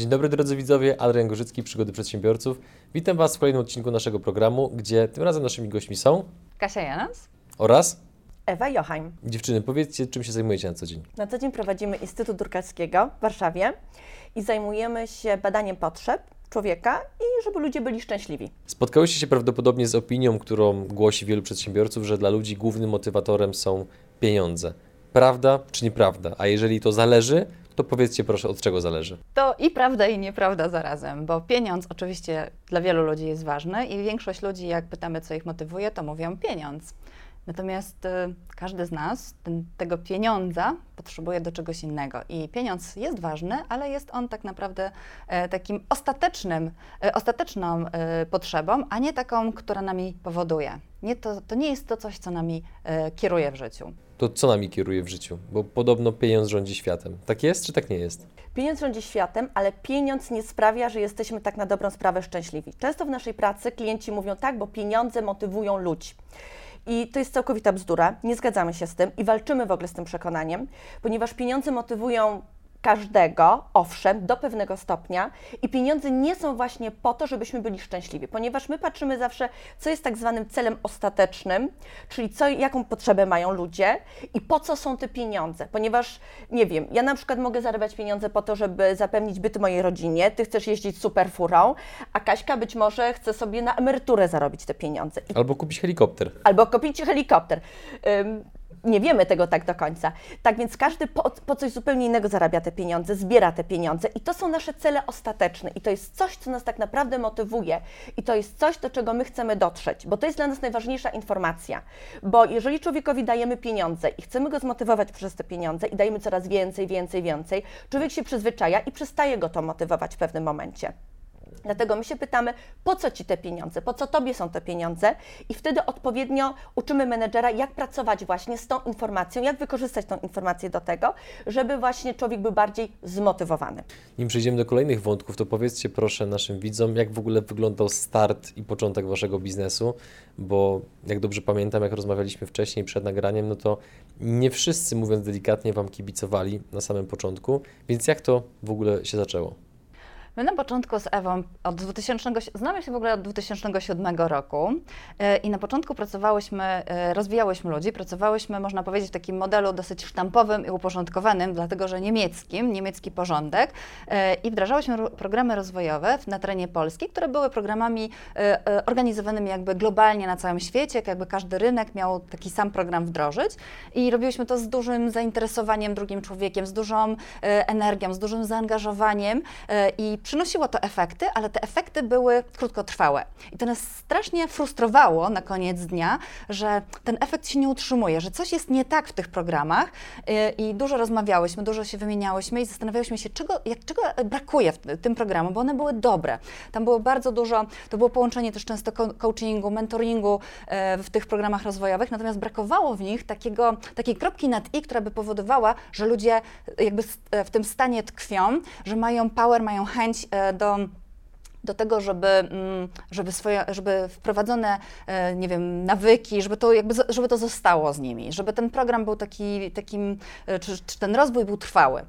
Dzień dobry drodzy widzowie, Adrian Gorzycki, Przygody Przedsiębiorców. Witam Was w kolejnym odcinku naszego programu, gdzie tym razem naszymi gośćmi są Kasia Janas. oraz Ewa Jochheim. dziewczyny. Powiedzcie, czym się zajmujecie na co dzień. Na co dzień prowadzimy Instytut Drukarskiego w Warszawie i zajmujemy się badaniem potrzeb człowieka i żeby ludzie byli szczęśliwi. Spotkałyście się prawdopodobnie z opinią, którą głosi wielu przedsiębiorców, że dla ludzi głównym motywatorem są pieniądze. Prawda czy nieprawda? A jeżeli to zależy, to powiedzcie proszę, od czego zależy. To i prawda, i nieprawda zarazem, bo pieniądz oczywiście dla wielu ludzi jest ważny i większość ludzi, jak pytamy, co ich motywuje, to mówią pieniądz. Natomiast y, każdy z nas ten, tego pieniądza potrzebuje do czegoś innego. I pieniądz jest ważny, ale jest on tak naprawdę e, takim ostatecznym, e, ostateczną e, potrzebą, a nie taką, która nami powoduje. Nie to, to nie jest to coś, co nami e, kieruje w życiu. To co nami kieruje w życiu? Bo podobno pieniądz rządzi światem. Tak jest czy tak nie jest? Pieniądz rządzi światem, ale pieniądz nie sprawia, że jesteśmy tak na dobrą sprawę szczęśliwi. Często w naszej pracy klienci mówią tak, bo pieniądze motywują ludzi. I to jest całkowita bzdura, nie zgadzamy się z tym i walczymy w ogóle z tym przekonaniem, ponieważ pieniądze motywują każdego, owszem, do pewnego stopnia i pieniądze nie są właśnie po to, żebyśmy byli szczęśliwi, ponieważ my patrzymy zawsze, co jest tak zwanym celem ostatecznym, czyli co, jaką potrzebę mają ludzie i po co są te pieniądze, ponieważ, nie wiem, ja na przykład mogę zarabiać pieniądze po to, żeby zapewnić byt mojej rodzinie, ty chcesz jeździć super furą, a Kaśka być może chce sobie na emeryturę zarobić te pieniądze. I Albo kupić helikopter. albo kupić helikopter. Ym, nie wiemy tego tak do końca. Tak więc każdy po, po coś zupełnie innego zarabia te pieniądze, zbiera te pieniądze i to są nasze cele ostateczne i to jest coś, co nas tak naprawdę motywuje i to jest coś, do czego my chcemy dotrzeć, bo to jest dla nas najważniejsza informacja. Bo jeżeli człowiekowi dajemy pieniądze i chcemy go zmotywować przez te pieniądze i dajemy coraz więcej, więcej, więcej, człowiek się przyzwyczaja i przestaje go to motywować w pewnym momencie. Dlatego my się pytamy, po co Ci te pieniądze, po co Tobie są te pieniądze i wtedy odpowiednio uczymy menedżera, jak pracować właśnie z tą informacją, jak wykorzystać tą informację do tego, żeby właśnie człowiek był bardziej zmotywowany. Nim przejdziemy do kolejnych wątków, to powiedzcie proszę naszym widzom, jak w ogóle wyglądał start i początek Waszego biznesu, bo jak dobrze pamiętam, jak rozmawialiśmy wcześniej przed nagraniem, no to nie wszyscy, mówiąc delikatnie, Wam kibicowali na samym początku, więc jak to w ogóle się zaczęło? My na początku z Ewą od 2000, znamy się w ogóle od 2007 roku e, i na początku pracowałyśmy, e, rozwijałyśmy ludzi, pracowałyśmy, można powiedzieć, w takim modelu dosyć sztampowym i uporządkowanym, dlatego że niemieckim, niemiecki porządek e, i wdrażałyśmy ro- programy rozwojowe na terenie Polski, które były programami organizowanymi jakby globalnie na całym świecie, jakby każdy rynek miał taki sam program wdrożyć. I robiłyśmy to z dużym zainteresowaniem drugim człowiekiem, z dużą energią, z dużym zaangażowaniem i przynosiło to efekty, ale te efekty były krótkotrwałe. I to nas strasznie frustrowało na koniec dnia, że ten efekt się nie utrzymuje, że coś jest nie tak w tych programach e, i dużo rozmawiałyśmy, dużo się wymieniałyśmy i zastanawiałyśmy się, czego, jak, czego brakuje w tym programu, bo one były dobre. Tam było bardzo dużo, to było połączenie też często co- coachingu, mentoringu e, w tych programach rozwojowych, natomiast brakowało w nich takiego, takiej kropki nad i, która by powodowała, że ludzie jakby s- e, w tym stanie tkwią, że mają power, mają chęć e, do do tego, żeby, mm, żeby, swoje, żeby wprowadzone, e, nie wiem, nawyki, żeby to, jakby, żeby to zostało z nimi, żeby ten program był taki, takim, e, czy, czy ten rozwój był trwały.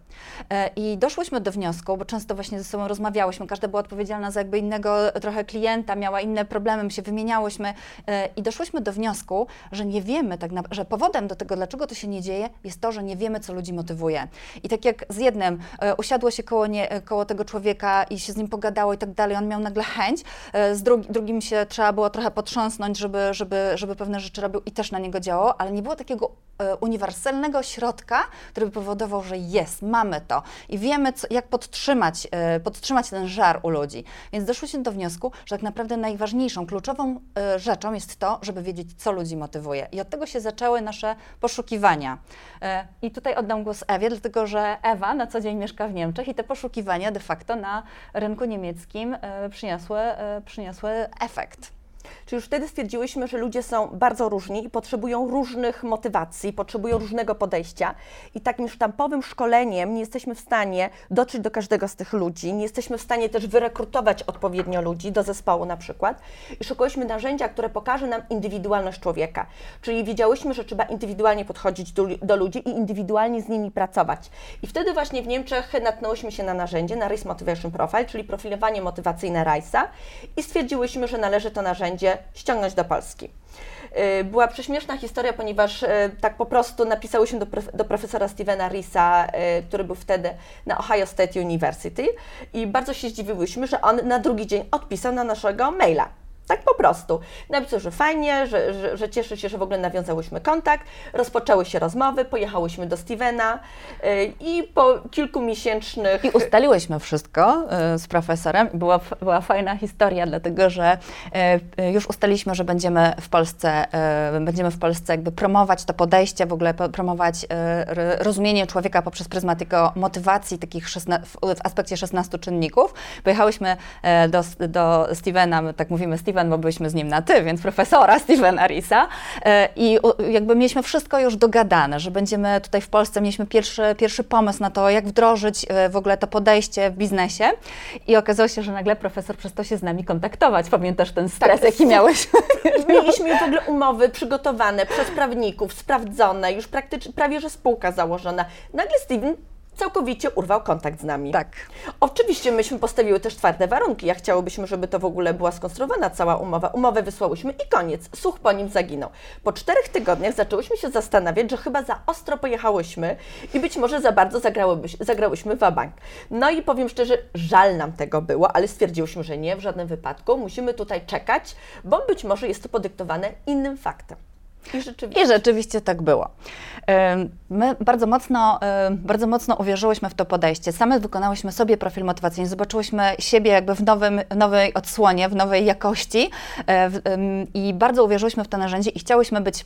E, I doszłyśmy do wniosku, bo często właśnie ze sobą rozmawiałyśmy, każda była odpowiedzialna za jakby innego trochę klienta, miała inne problemy, my się wymieniałyśmy i doszłyśmy do wniosku, że nie wiemy tak naprawdę, że powodem do tego, dlaczego to się nie dzieje, jest to, że nie wiemy, co ludzi motywuje. I tak jak z jednym usiadło się koło, nie, koło tego człowieka i się z nim pogadało i tak dalej, miał nagle chęć, e, z drugi, drugim się trzeba było trochę potrząsnąć, żeby, żeby, żeby pewne rzeczy robił i też na niego działało, ale nie było takiego e, uniwersalnego środka, który by powodował, że jest, mamy to i wiemy, co, jak podtrzymać, e, podtrzymać ten żar u ludzi. Więc doszłyśmy do wniosku, że tak naprawdę najważniejszą, kluczową rzeczą jest to, żeby wiedzieć, co ludzi motywuje. I od tego się zaczęły nasze poszukiwania. I tutaj oddam głos Ewie, dlatego że Ewa na co dzień mieszka w Niemczech i te poszukiwania de facto na rynku niemieckim przyniosły, e, przyniosły efekt. Czyli już wtedy stwierdziłyśmy, że ludzie są bardzo różni i potrzebują różnych motywacji, potrzebują różnego podejścia. I takim sztampowym szkoleniem nie jesteśmy w stanie dotrzeć do każdego z tych ludzi, nie jesteśmy w stanie też wyrekrutować odpowiednio ludzi do zespołu na przykład. I szukałyśmy narzędzia, które pokaże nam indywidualność człowieka. Czyli wiedziałyśmy, że trzeba indywidualnie podchodzić do, do ludzi i indywidualnie z nimi pracować. I wtedy właśnie w Niemczech natknęłyśmy się na narzędzie, na Race Motivation Profile, czyli profilowanie motywacyjne Rice'a i stwierdziłyśmy, że należy to narzędzie ściągnąć do Polski. Y, Była prześmieszna historia, ponieważ y, tak po prostu napisałyśmy do, prof- do profesora Stevena Risa, y, który był wtedy na Ohio State University i bardzo się zdziwiłyśmy, że on na drugi dzień odpisał na naszego maila. Tak po prostu. Napisał, że fajnie, że, że, że cieszy się, że w ogóle nawiązałyśmy kontakt. Rozpoczęły się rozmowy, pojechałyśmy do Stevena y, i po kilkumiesięcznych... I ustaliłyśmy wszystko y, z profesorem. Była, była fajna historia, dlatego że y, już ustaliliśmy, że będziemy w Polsce, będziemy w Polsce jakby promować to podejście, w ogóle promować rozumienie człowieka poprzez pryzmat jego motywacji, takich w, aspekcie 16 czynników. Pojechałyśmy do, do Stevena, my tak mówimy Steven, bo byliśmy z nim na ty, więc profesora Stevena Risa e, i jakby mieliśmy wszystko już dogadane, że będziemy tutaj w Polsce, mieliśmy pierwszy, pierwszy pomysł na to, jak wdrożyć e, w ogóle to podejście w biznesie i okazało się, że nagle profesor przestał się z nami kontaktować. Pamiętasz ten stres, Tak, jaki miałeś? Mieliśmy już w ogóle umowy przygotowane przez prawników, sprawdzone, już praktycznie prawie że spółka założona. Nagle Steven całkowicie urwał kontakt z nami. Tak. Oczywiście myśmy postawiły też twarde warunki. Ja chciałobyśmy, żeby to w ogóle była skonstruowana cała umowa. Umowę wysłałyśmy i koniec. Słuch po nim zaginął. Po czterech tygodniach zaczęłyśmy się zastanawiać, że chyba za ostro pojechałyśmy i być może za bardzo zagrałyśmy wabank. No i powiem szczerze, żal nam tego było, ale stwierdziłyśmy, że nie, w żadnym wypadku. Musimy tutaj czekać, bo być może jest to podyktowane innym faktem. I rzeczywiście. I rzeczywiście tak było. My bardzo mocno, bardzo mocno uwierzyłyśmy w to podejście. Same wykonałyśmy sobie profil motywacyjny, zobaczyłyśmy siebie jakby w nowym, nowej odsłonie, w nowej jakości e, i bardzo uwierzyłyśmy w to narzędzie i chciałyśmy być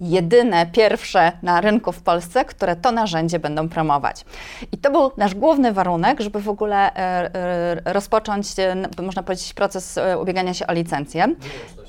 jedyne, pierwsze na rynku w Polsce, które to narzędzie będą promować. I to był nasz główny warunek, żeby w ogóle e, e, rozpocząć, e, można powiedzieć, proces ubiegania się o licencję.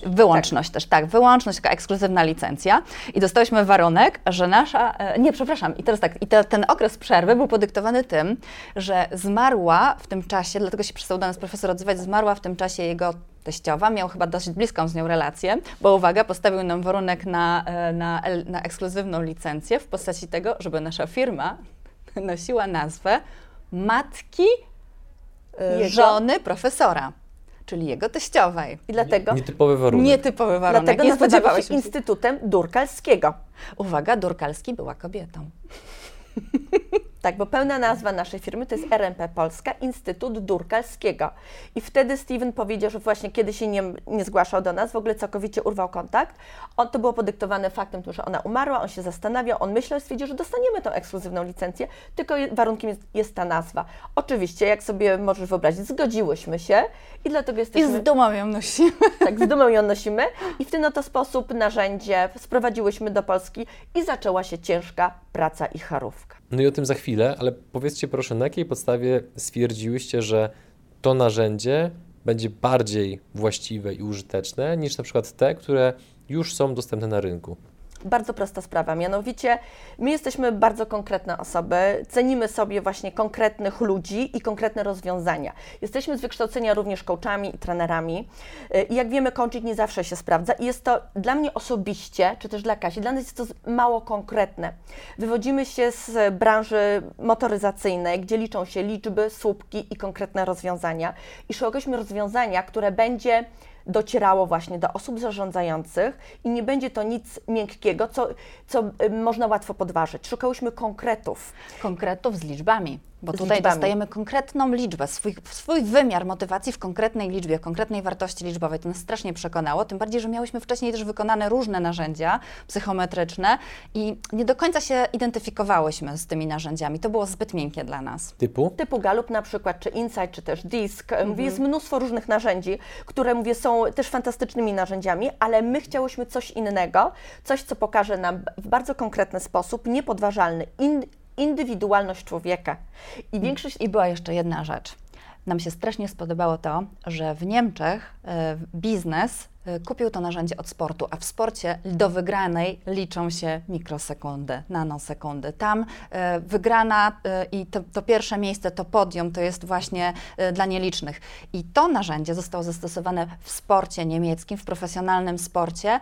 Wyłączność też, tak, wyłączność, taka ekskluzywna licencja. I dostałyśmy warunek, że nasza, nie, przepraszam, i teraz tak, i te, ten okres przerwy był podyktowany tym, że zmarła w tym czasie, dlatego się przestał do nas profesor odzywać, zmarła w tym czasie jego teściowa, miał chyba dosyć bliską z nią relację, bo uwaga, postawił nam warunek na, e, na, na ekskluzywną licencję w postaci tego, żeby nasza firma nosiła nazwę matki e, Jego? żony profesora, czyli jego teściowej. I dlatego, Nietypowy warunek. Nietypowy warunek, dlatego nie się się. Instytutem Durkalskiego. Uwaga, Durkalski była kobietą. Tak, bo pełna nazwa naszej firmy to jest RMP Polska, Instytut Durkalskiego. I wtedy Steven powiedział, że właśnie kiedy się nie, nie zgłaszał do nas, w ogóle całkowicie urwał kontakt. On, to było podyktowane faktem, że ona umarła, on się zastanawiał, on myślał i stwierdził, że dostaniemy tą ekskluzywną licencję, tylko warunkiem jest, jest ta nazwa. Oczywiście, jak sobie możesz wyobrazić, zgodziłyśmy się i dlatego I jesteśmy... z dumą ją nosimy. Tak, z dumą ją nosimy i w ten oto sposób narzędzie sprowadziłyśmy do Polski i zaczęła się ciężka praca i charówka. No i o tym za chwilę, ale powiedzcie proszę, na jakiej podstawie stwierdziłyście, że to narzędzie będzie bardziej właściwe i użyteczne niż na przykład te, które już są dostępne na rynku? Bardzo prosta sprawa, mianowicie my jesteśmy bardzo konkretne osoby, cenimy sobie właśnie konkretnych ludzi i konkretne rozwiązania. Jesteśmy z wykształcenia również coachami i trenerami y, i jak wiemy, coaching nie zawsze się sprawdza i jest to dla mnie osobiście, czy też dla Kasi, dla nas jest to mało konkretne. Wywodzimy się z branży motoryzacyjnej, gdzie liczą się liczby, słupki i konkretne rozwiązania i szukałyśmy rozwiązania, które będzie docierało właśnie do osób zarządzających i nie będzie to nic miękkiego, co, co y, można łatwo podważyć. Szukałyśmy konkretów. Konkretów z liczbami, bo tutaj liczbami. dostajemy konkretną liczbę, swój, swój wymiar motywacji w konkretnej liczbie, konkretnej wartości liczbowej. To nas strasznie przekonało, tym bardziej, że miałyśmy wcześniej też wykonane różne narzędzia psychometryczne i nie do końca się identyfikowałyśmy z tymi narzędziami. To było zbyt miękkie dla nas. Typu? Typu Gallup na przykład, czy Insight, czy też DISC. Mhm. Mówię, jest mnóstwo różnych narzędzi, które mówię są też fantastycznymi narzędziami, ale my chciałyśmy coś innego, coś, co pokaże nam w bardzo konkretny sposób, niepodważalny, in, indywidualność człowieka. I większość I była jeszcze jedna rzecz. Nam się strasznie spodobało to, że w Niemczech e, biznes kupił to narzędzie od sportu, a w sporcie do wygranej liczą się mikrosekundy, nanosekundy. Tam y, wygrana y, i to, to pierwsze miejsce, to podium, to jest właśnie dla nielicznych. I to narzędzie zostało zastosowane w sporcie niemieckim, w profesjonalnym sporcie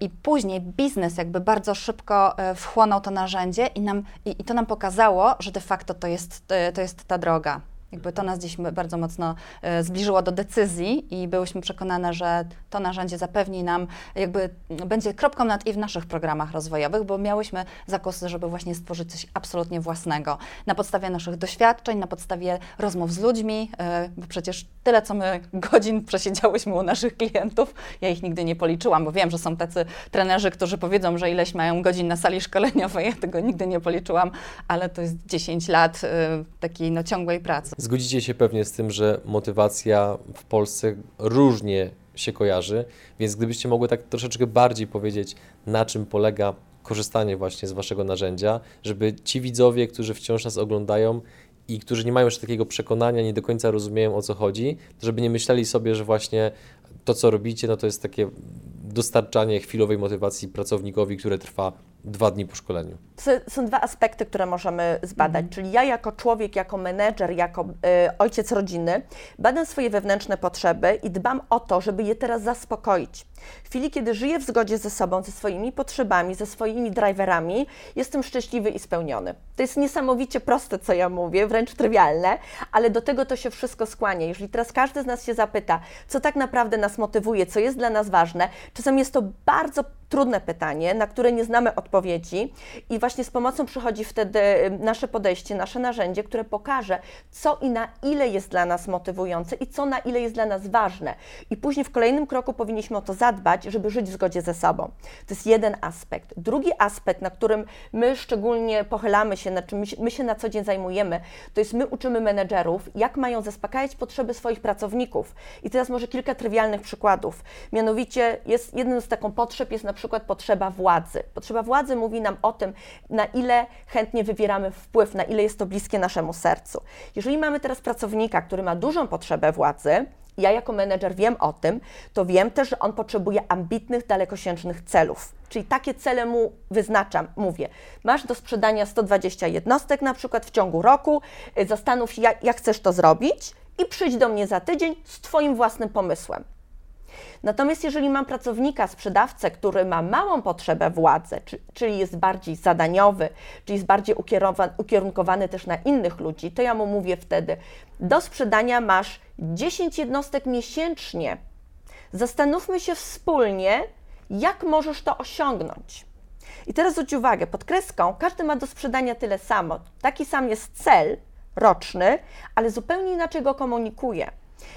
i później biznes jakby bardzo szybko wchłonął to narzędzie i, nam, i, i to nam pokazało, że de facto to jest, to jest ta droga. Jakby to nas dziś bardzo mocno e, zbliżyło do decyzji i byłyśmy przekonane, że to narzędzie zapewni nam, jakby będzie kropką nad i w naszych programach rozwojowych, bo miałyśmy zakusy, żeby właśnie stworzyć coś absolutnie własnego. Na podstawie naszych doświadczeń, na podstawie rozmów z ludźmi, e, bo przecież tyle, co my godzin przesiedziałyśmy u naszych klientów, ja ich nigdy nie policzyłam, bo wiem, że są tacy trenerzy, którzy powiedzą, że ileś mają godzin na sali szkoleniowej, ja tego nigdy nie policzyłam, ale to jest 10 lat e, takiej no, ciągłej pracy. Zgodzicie się pewnie z tym, że motywacja w Polsce różnie się kojarzy, więc gdybyście mogły tak troszeczkę bardziej powiedzieć, na czym polega korzystanie właśnie z Waszego narzędzia, żeby ci widzowie, którzy wciąż nas oglądają i którzy nie mają jeszcze takiego przekonania, nie do końca rozumieją o co chodzi, żeby nie myśleli sobie, że właśnie to, co robicie, no to jest takie dostarczanie chwilowej motywacji pracownikowi, które trwa dwa dni po szkoleniu. Są dwa aspekty, które możemy zbadać. Mhm. Czyli ja jako człowiek, jako menedżer, jako y, ojciec rodziny, badam swoje wewnętrzne potrzeby i dbam o to, żeby je teraz zaspokoić. W chwili, kiedy żyję w zgodzie ze sobą, ze swoimi potrzebami, ze swoimi driverami, jestem szczęśliwy i spełniony. To jest niesamowicie proste, co ja mówię, wręcz trywialne, ale do tego to się wszystko skłania. Jeżeli teraz każdy z nas się zapyta, co tak naprawdę nas motywuje, co jest dla nas ważne, czasem jest to bardzo trudne pytanie, na które nie znamy odpowiedzi i właśnie z pomocą przychodzi wtedy nasze podejście, nasze narzędzie, które pokaże, co i na ile jest dla nas motywujące i co na ile jest dla nas ważne. I później w kolejnym kroku powinniśmy o to zadbać, żeby żyć w zgodzie ze sobą. To jest jeden aspekt. Drugi aspekt, na którym my szczególnie pochylamy się, na czym my się, na co dzień zajmujemy, to jest my uczymy menedżerów, jak mają zaspokajać potrzeby swoich pracowników. I teraz może kilka trywialnych przykładów. Mianowicie jest jednym z taką potrzeb jest na przykład potrzeba władzy. Potrzeba władzy mówi nam o tym, na ile chętnie wywieramy wpływ, na ile jest to bliskie naszemu sercu. Jeżeli mamy teraz pracownika, który ma dużą potrzebę władzy, ja jako menedżer wiem o tym, to wiem też, że on potrzebuje ambitnych, dalekosiężnych celów. Czyli takie cele mu wyznaczam. Mówię, masz do sprzedania 120 jednostek na przykład w ciągu roku, zastanów się, jak, jak chcesz to zrobić i przyjdź do mnie za tydzień z Twoim własnym pomysłem. Natomiast jeżeli mam pracownika, sprzedawcę, który ma małą potrzebę władzy, czyli jest bardziej zadaniowy, czyli jest bardziej ukierunkowany też na innych ludzi, to ja mu mówię wtedy, do sprzedania masz 10 jednostek miesięcznie. Zastanówmy się wspólnie, jak możesz to osiągnąć. I teraz zwróć uwagę, pod kreską każdy ma do sprzedania tyle samo. Taki sam jest cel roczny, ale zupełnie inaczej go komunikuje.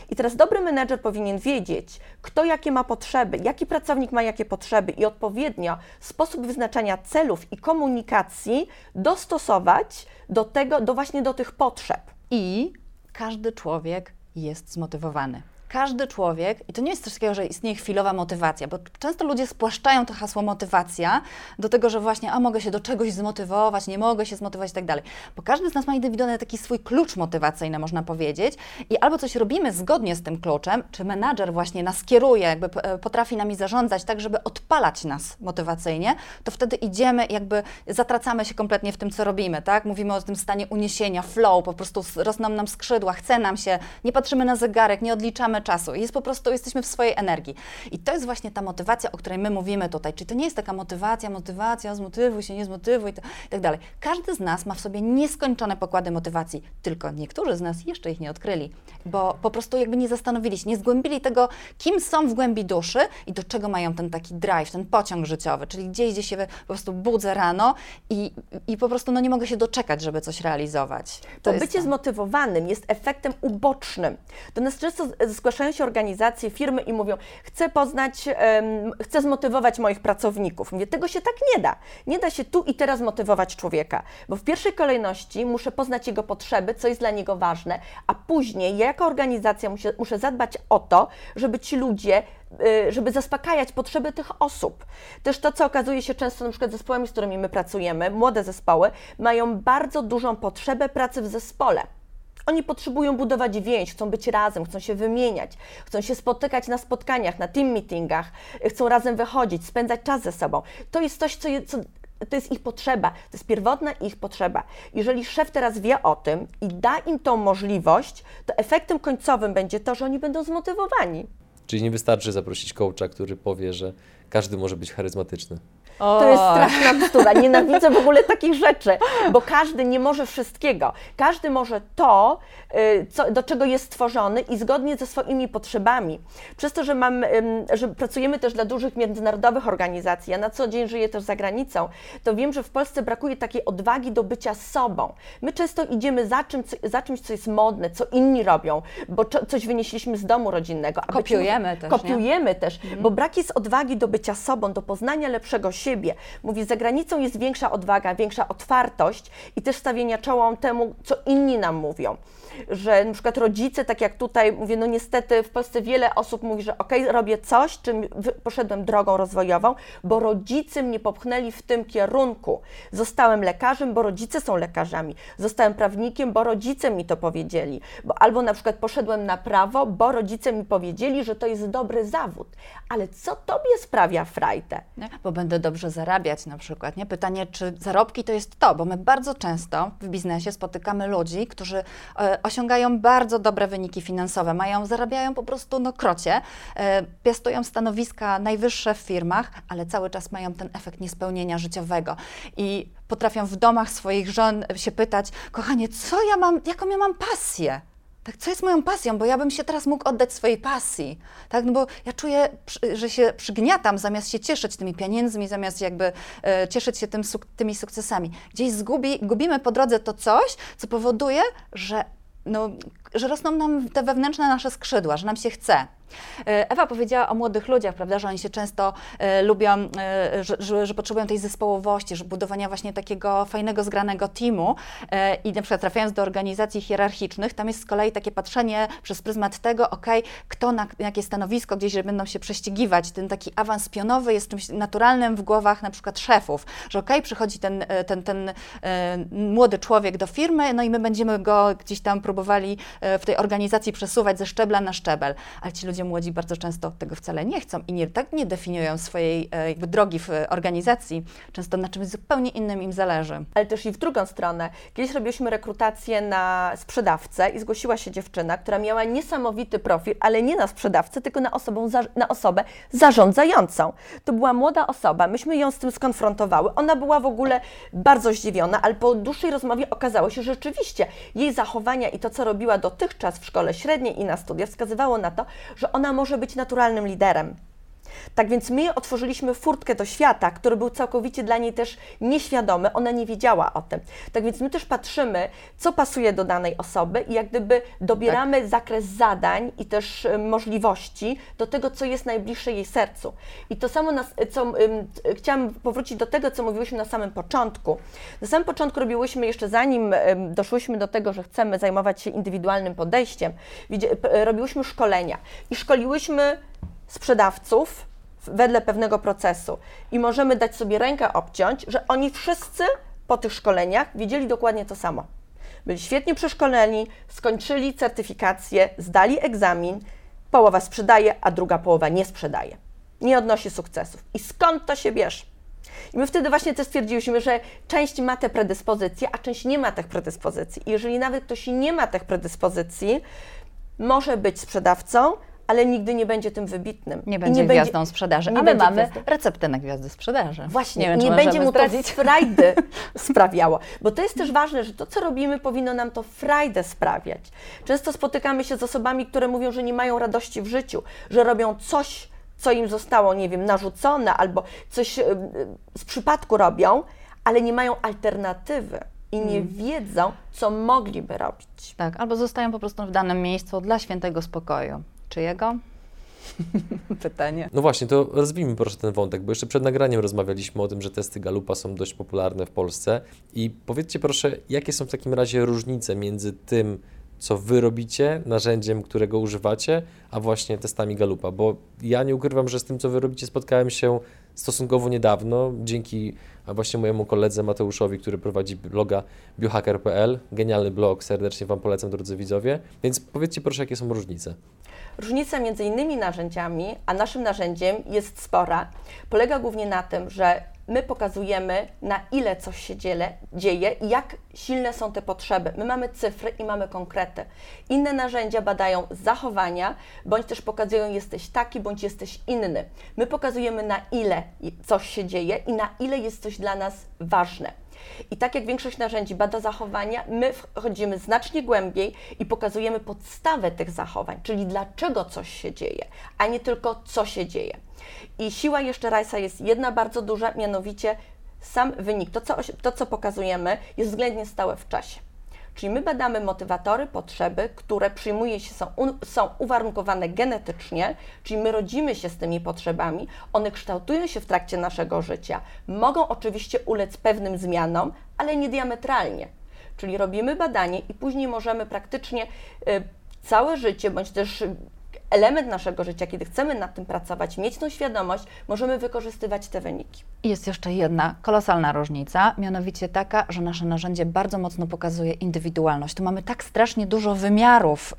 I teraz dobry menedżer powinien wiedzieć, kto jakie ma potrzeby, jaki pracownik ma jakie potrzeby i odpowiednio sposób wyznaczania celów i komunikacji dostosować do tego, do właśnie do tych potrzeb. I każdy człowiek jest zmotywowany każdy człowiek, i to nie jest coś takiego, że istnieje chwilowa motywacja, bo często ludzie spłaszczają to hasło motywacja do tego, że właśnie, a mogę się do czegoś zmotywować, nie mogę się zmotywować i tak dalej. Bo każdy z nas ma indywidualny taki swój klucz motywacyjny, można powiedzieć, i albo coś robimy zgodnie z tym kluczem, czy menadżer właśnie nas kieruje, jakby e, potrafi nami zarządzać tak, żeby odpalać nas motywacyjnie, to wtedy idziemy, jakby zatracamy się kompletnie w tym, co robimy, tak? Mówimy o tym stanie uniesienia, flow, po prostu rosną nam skrzydła, chce nam się, nie patrzymy na zegarek, nie odliczamy mamy czasu. Jest po prostu, jesteśmy w swojej energii. I to jest właśnie ta motywacja, o której my mówimy tutaj. Czyli to nie jest taka motywacja, motywacja, zmotywuj się, nie zmotywuj i tak dalej. Każdy z nas ma w sobie nieskończone pokłady motywacji, tylko niektórzy z nas jeszcze ich nie odkryli, bo po prostu jakby nie zastanowili się, nie zgłębili tego, kim są w głębi duszy i do czego mają ten taki drive, ten pociąg życiowy, czyli gdzieś, gdzie się po prostu budzę rano i, i po prostu no, nie mogę się doczekać, żeby coś realizować. To, to bycie to. zmotywowanym jest efektem ubocznym. Do nas często zgłaszają się organizacje, firmy i mówią, chcę poznać, chcę zmotywować moich pracowników. Mówię, tego się tak nie da. Nie da się tu i teraz motywować człowieka, bo w pierwszej kolejności muszę poznać jego potrzeby, co jest dla niego ważne, a później ja jako organizacja muszę, muszę zadbać o to, żeby ci ludzie y, żeby zaspokajać potrzeby tych osób. Też to, co okazuje się często na przykład zespołami, z którymi my pracujemy, młode zespoły, mają bardzo dużą potrzebę pracy w zespole Oni potrzebują budować więź, chcą być razem, chcą się wymieniać, chcą się spotykać na spotkaniach, na team meetingach, chcą razem wychodzić, spędzać czas ze sobą. To jest coś, co, je, co to jest ich potrzeba, to jest pierwotna ich potrzeba. Jeżeli szef teraz wie o tym i da im tą możliwość, to efektem końcowym będzie to, że oni będą zmotywowani. Czyli nie wystarczy zaprosić coacha, który powie, że każdy może być charyzmatyczny. To jest straszna bzdura. Nienawidzę w ogóle takich rzeczy, bo każdy nie może wszystkiego. Każdy może to, co, do czego jest stworzony i zgodnie ze swoimi potrzebami. Przez to, że, mam, że pracujemy też dla dużych międzynarodowych organizacji, ja na co dzień żyję też za granicą, to wiem, że w Polsce brakuje takiej odwagi do bycia sobą. My często idziemy za, czym, za czymś, co jest modne, co inni robią, bo co, coś wynieśliśmy z domu rodzinnego. a być Kopiujemy może- też, nie? Kopiujemy też, bo brak jest odwagi do bycia sobą, do poznania lepszego siebie. Mówi, za granicą jest większa odwaga, większa otwartość i też stawienia czoła temu, co inni nam mówią. Że na przykład rodzice, tak jak tutaj mówię, no niestety w Polsce wiele osób mówi, że okej, robię coś, czym poszedłem drogą rozwojową, bo rodzice mnie popchnęli w tym kierunku. Zostałem lekarzem, bo rodzice są lekarzami. Zostałem prawnikiem, bo rodzice mi to powiedzieli. Bo, albo na przykład poszedłem na prawo, bo rodzice mi powiedzieli, że to jest dobry zawód. Ale co tobie sprawia frajdę? Nie? Bo będę dobrze zarabiać na przykład. Nie? Pytanie, czy zarobki to jest to, bo my bardzo często w biznesie spotykamy ludzi, którzy e, osiągają bardzo dobre wyniki finansowe, mają, zarabiają po prostu no krocie, e, piastują stanowiska najwyższe w firmach, ale cały czas mają ten efekt niespełnienia życiowego i potrafią w domach swoich żon się pytać, kochanie, co ja mam, jaką ja mam pasję? Tak, co jest moją pasją? Bo ja bym się teraz mógł oddać swojej pasji. Tak, no bo ja czuję, że się przygniatam zamiast się cieszyć tymi pieniędzmi, zamiast jakby e, cieszyć się tym, tymi sukcesami. Gdzieś zgubi, gubimy po drodze to coś, co powoduje, że, no, że rosną nam te wewnętrzne nasze skrzydła, że nam się chce. E, Ewa powiedziała o młodych ludziach, prawda, że oni się często e, lubią, e, że, że, potrzebują tej zespołowości, że budowania właśnie takiego fajnego, zgranego teamu e, i na przykład trafiając do organizacji hierarchicznych, tam jest z kolei takie patrzenie przez pryzmat tego, ok, kto na jakie stanowisko gdzieś, będą się prześcigiwać. Ten taki awans pionowy jest czymś naturalnym w głowach na przykład szefów, że ok, przychodzi ten, e, ten, ten e, młody człowiek do firmy, no i my będziemy go gdzieś tam próbowali w tej organizacji przesuwać ze szczebla na szczebel, ale ci ludzie młodzi bardzo często tego wcale nie chcą i nie, tak nie definiują swojej e, jakby drogi w e, organizacji, często na czymś zupełnie innym im zależy. ale też i w drugą stronę. Kiedyś robiliśmy rekrutację na sprzedawcę i zgłosiła się dziewczyna, która miała niesamowity profil, ale nie na sprzedawcę, tylko na, osobą, na osobę zarządzającą. To była młoda osoba, myśmy ją z tym skonfrontowały. Ona była w ogóle bardzo zdziwiona, ale po dłuższej rozmowie okazało się, że rzeczywiście jej zachowania i to, co robiła dotychczas w szkole średniej i na studiach, wskazywało na to, że ona może być naturalnym liderem. Tak więc my otworzyliśmy furtkę do świata, który był całkowicie dla niej też nieświadomy, ona nie wiedziała o tym. Tak więc my też patrzymy, co pasuje do danej osoby i jak gdyby dobieramy zakres zadań i też y, możliwości do tego, co jest najbliższe jej sercu. I to samo, nas, co t- chciałam powrócić do tego, co mówiłyśmy na samym początku. Na samym początku robiłyśmy jeszcze zanim ym, doszłyśmy do tego, że chcemy zajmować się indywidualnym podejściem, robiłyśmy szkolenia i szkoliłyśmy sprzedawców wedle pewnego procesu i możemy dać sobie rękę obciąć, że oni wszyscy po tych szkoleniach wiedzieli dokładnie to samo. Byli świetnie przeszkoleni, skończyli certyfikację, zdali egzamin, połowa sprzedaje, a druga połowa nie sprzedaje. Nie odnosi sukcesów. I skąd to się bierze? I my wtedy właśnie też stwierdziliśmy, że część ma te predyspozycje, a część nie ma tych predyspozycji. I jeżeli nawet ktoś nie ma tych predyspozycji, może być sprzedawcą, ale nigdy nie będzie tym wybitnym. Nie I będzie gwiazdą sprzedaży, nie a my będzie mamy gwiazdą. receptę na gwiazdy sprzedaży. Właśnie, nie, wiem, nie będzie mu to zdradzić. frajdy sprawiało. Bo to jest też ważne, że to, co robimy, powinno nam to frajdę sprawiać. Często spotykamy się z osobami, które mówią, że nie mają radości w życiu, że robią coś, co im zostało, nie wiem, narzucone, albo coś z przypadku robią, ale nie mają alternatywy i nie Mm. wiedzą, co mogliby robić. Tak, albo zostają po prostu w danym miejscu dla świętego spokoju. Czyjego? Pytanie. No właśnie, to rozwijmy proszę ten wątek, bo jeszcze przed nagraniem rozmawialiśmy o tym, że testy Galupa są dość popularne w Polsce. I powiedzcie proszę, jakie są w takim razie różnice między tym, co wy robicie, narzędziem, którego używacie, a właśnie testami Galupa? Bo ja nie ukrywam, że z tym, co wy robicie, spotkałem się stosunkowo niedawno, dzięki właśnie mojemu koledze Mateuszowi, który prowadzi bloga biohacker.pl. Genialny blog, serdecznie Wam polecam, drodzy widzowie. Więc powiedzcie proszę, jakie są różnice. Różnica między innymi narzędziami, a naszym narzędziem jest spora. Polega głównie na tym, że my pokazujemy, na ile coś się dzieje, dzieje i jak silne są te potrzeby. My mamy cyfry i mamy konkrety. Inne narzędzia badają zachowania, bądź też pokazują, jesteś taki, bądź jesteś inny. My pokazujemy, na ile coś się dzieje i na ile jest coś dla nas ważne. I tak jak większość narzędzi bada zachowania, my wchodzimy znacznie głębiej i pokazujemy podstawę tych zachowań, czyli dlaczego coś się dzieje, a nie tylko co się dzieje. I siła jeszcze Rice'a jest jedna bardzo duża, mianowicie sam wynik, to co, to co pokazujemy, jest względnie stałe w czasie. Czyli my badamy motywatory, potrzeby, które przyjmuje się, są, są uwarunkowane genetycznie, czyli my rodzimy się z tymi potrzebami, one kształtują się w trakcie naszego życia, mogą oczywiście ulec pewnym zmianom, ale nie diametralnie. Czyli robimy badanie i później możemy praktycznie y, całe życie, bądź też element naszego życia, kiedy chcemy nad tym pracować, mieć tą świadomość, możemy wykorzystywać te wyniki. I jest jeszcze jedna kolosalna różnica, mianowicie taka, że nasze narzędzie bardzo mocno pokazuje indywidualność. Tu mamy tak strasznie dużo wymiarów,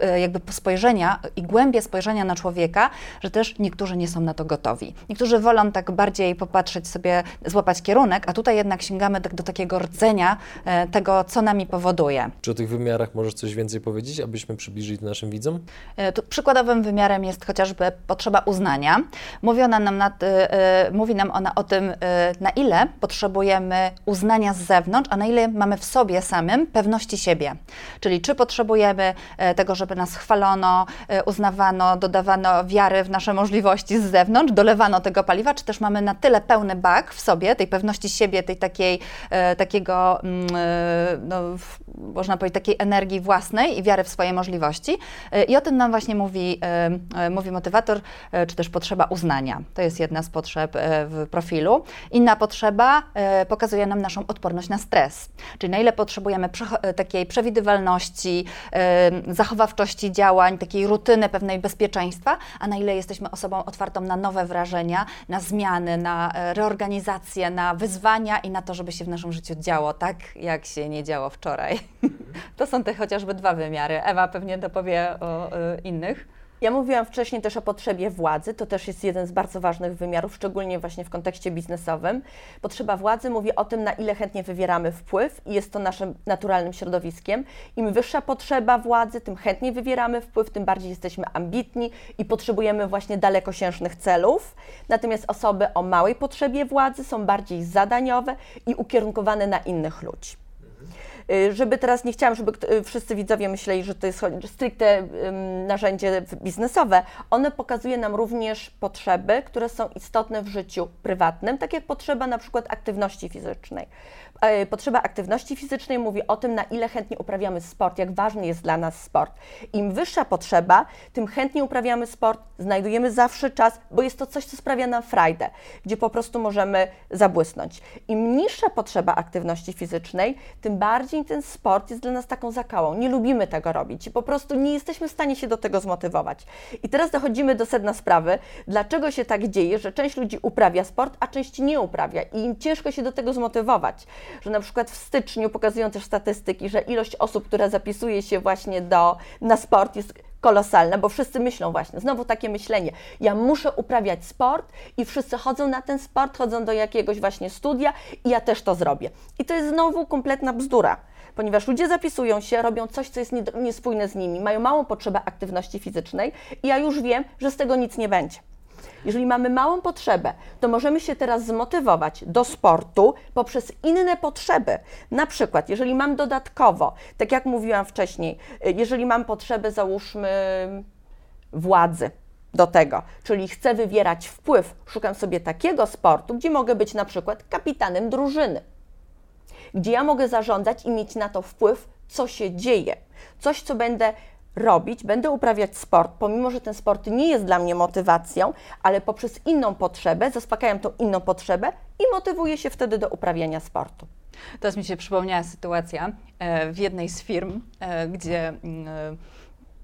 y, y, jakby spojrzenia i głębie spojrzenia na człowieka, że też niektórzy nie są na to gotowi. Niektórzy wolą tak bardziej popatrzeć sobie, złapać kierunek, a tutaj jednak sięgamy do, do takiego rdzenia y, tego, co nami powoduje. Czy o tych wymiarach możesz coś więcej powiedzieć, abyśmy przybliżyli to naszym widzom? Tu przykładowym wymiarem jest chociażby potrzeba uznania. Mówi, ona nam, nad, mówi nam ona o tym, y, na ile potrzebujemy uznania z zewnątrz, a na ile mamy w sobie samym pewności siebie. Czyli czy potrzebujemy y, tego, żeby nas chwalono, y, uznawano, dodawano wiary w nasze możliwości z zewnątrz, dolewano tego paliwa, czy też mamy na tyle pełny bak w sobie, tej pewności siebie, tej takiej, takiego, mm, no, można powiedzieć, takiej energii własnej i wiary w swoje możliwości. I o tym nam właśnie mówi, mówi motywator, czy też potrzeba uznania. To jest jedna z potrzeb w profilu. Inna potrzeba pokazuje nam naszą odporność na stres, czyli na ile potrzebujemy takiej przewidywalności, zachowawczości działań, takiej rutyny, pewnej bezpieczeństwa, a na ile jesteśmy osobą otwartą na nowe wrażenia, na zmiany, na reorganizację, na wyzwania i na to, żeby się w naszym życiu działo tak, jak się nie działo wczoraj. To są te chociażby dwa wymiary. Ewa pewnie dopowie o innych. Ja mówiłam wcześniej też o potrzebie władzy, to też jest jeden z bardzo ważnych wymiarów, szczególnie właśnie w kontekście biznesowym. Potrzeba władzy mówi o tym, na ile chętnie wywieramy wpływ i jest to naszym naturalnym środowiskiem. Im wyższa potrzeba władzy, tym chętniej wywieramy wpływ, tym bardziej jesteśmy ambitni i potrzebujemy właśnie dalekosiężnych celów. Natomiast osoby o małej potrzebie władzy są bardziej zadaniowe i ukierunkowane na innych ludzi. Y, żeby teraz nie chciałam, żeby y, wszyscy widzowie myśleli, że to jest stricte narzędzie biznesowe. One pokazuje nam również potrzeby, które są istotne w życiu prywatnym, tak jak potrzeba na przykład aktywności fizycznej. E, potrzeba aktywności fizycznej mówi o tym, na ile chętnie uprawiamy sport, jak ważny jest dla nas sport. Im wyższa potrzeba, tym chętniej uprawiamy sport, znajdujemy zawsze czas, bo jest to coś, co sprawia nam frajdę, gdzie po prostu możemy zabłysnąć. Im niższa potrzeba aktywności fizycznej, tym bardziej ten sport jest dla nas taką zakałą. Nie lubimy tego robić i po prostu nie jesteśmy w stanie się do tego zmotywować. I teraz dochodzimy do sedna sprawy, dlaczego się tak dzieje, że część ludzi uprawia sport, a część nie uprawia i im ciężko się do tego zmotywować że na przykład w styczniu pokazują też statystyki, że ilość osób, która zapisuje się właśnie do, na sport jest kolosalna, bo wszyscy myślą właśnie, znowu takie myślenie, ja muszę uprawiać sport i wszyscy chodzą na ten sport, chodzą do jakiegoś właśnie studia i ja też to zrobię. I to jest znowu kompletna bzdura, ponieważ ludzie zapisują się, robią coś, co jest niespójne z nimi, mają małą potrzebę aktywności fizycznej i ja już wiem, że z tego nic nie będzie. Jeżeli mamy małą potrzebę, to możemy się teraz zmotywować do sportu poprzez inne potrzeby. Na przykład, jeżeli mam dodatkowo, tak jak mówiłam wcześniej, jeżeli mam potrzebę, załóżmy, władzy, do tego, czyli chcę wywierać wpływ, szukam sobie takiego sportu, gdzie mogę być na przykład kapitanem drużyny, gdzie ja mogę zarządzać i mieć na to wpływ, co się dzieje. Coś, co będę robić, będę uprawiać sport, pomimo że ten sport nie jest dla mnie motywacją, ale poprzez inną potrzebę zaspokajam tą inną potrzebę i motywuję się wtedy do uprawiania sportu. Teraz mi się przypomniała sytuacja e, w jednej z firm, e, gdzie mm,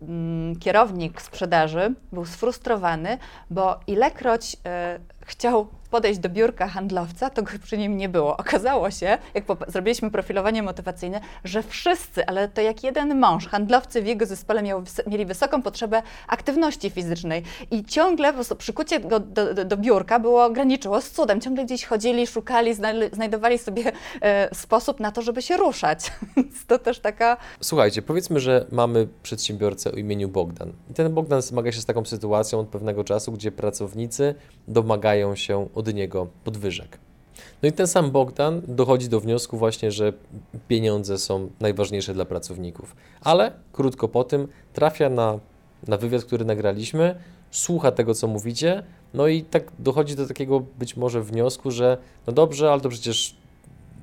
mm, kierownik sprzedaży był sfrustrowany, bo ilekroć e, chciał podejść do biurka handlowca, to go przy nim nie było. Okazało się, jak zrobiliśmy profilowanie motywacyjne, że wszyscy, ale to jak jeden mąż, handlowcy w jego zespole miał, mieli wysoką potrzebę aktywności fizycznej i ciągle po przykucie go do, do, do biurka było, graniczyło z cudem. Ciągle gdzieś chodzili, szukali, znajdowali sobie e, sposób na to, żeby się ruszać. Więc to też taka... Słuchajcie, powiedzmy, że mamy przedsiębiorcę o imieniu Bogdan. I ten Bogdan zmaga się z taką sytuacją od pewnego czasu, gdzie pracownicy domagają się od niego podwyżek. No i ten sam Bogdan dochodzi do wniosku właśnie, że pieniądze są najważniejsze dla pracowników. Ale krótko po tym trafia na, na wywiad, który nagraliśmy, słucha tego, co mówicie, no i tak dochodzi do takiego być może wniosku, że no dobrze, ale to przecież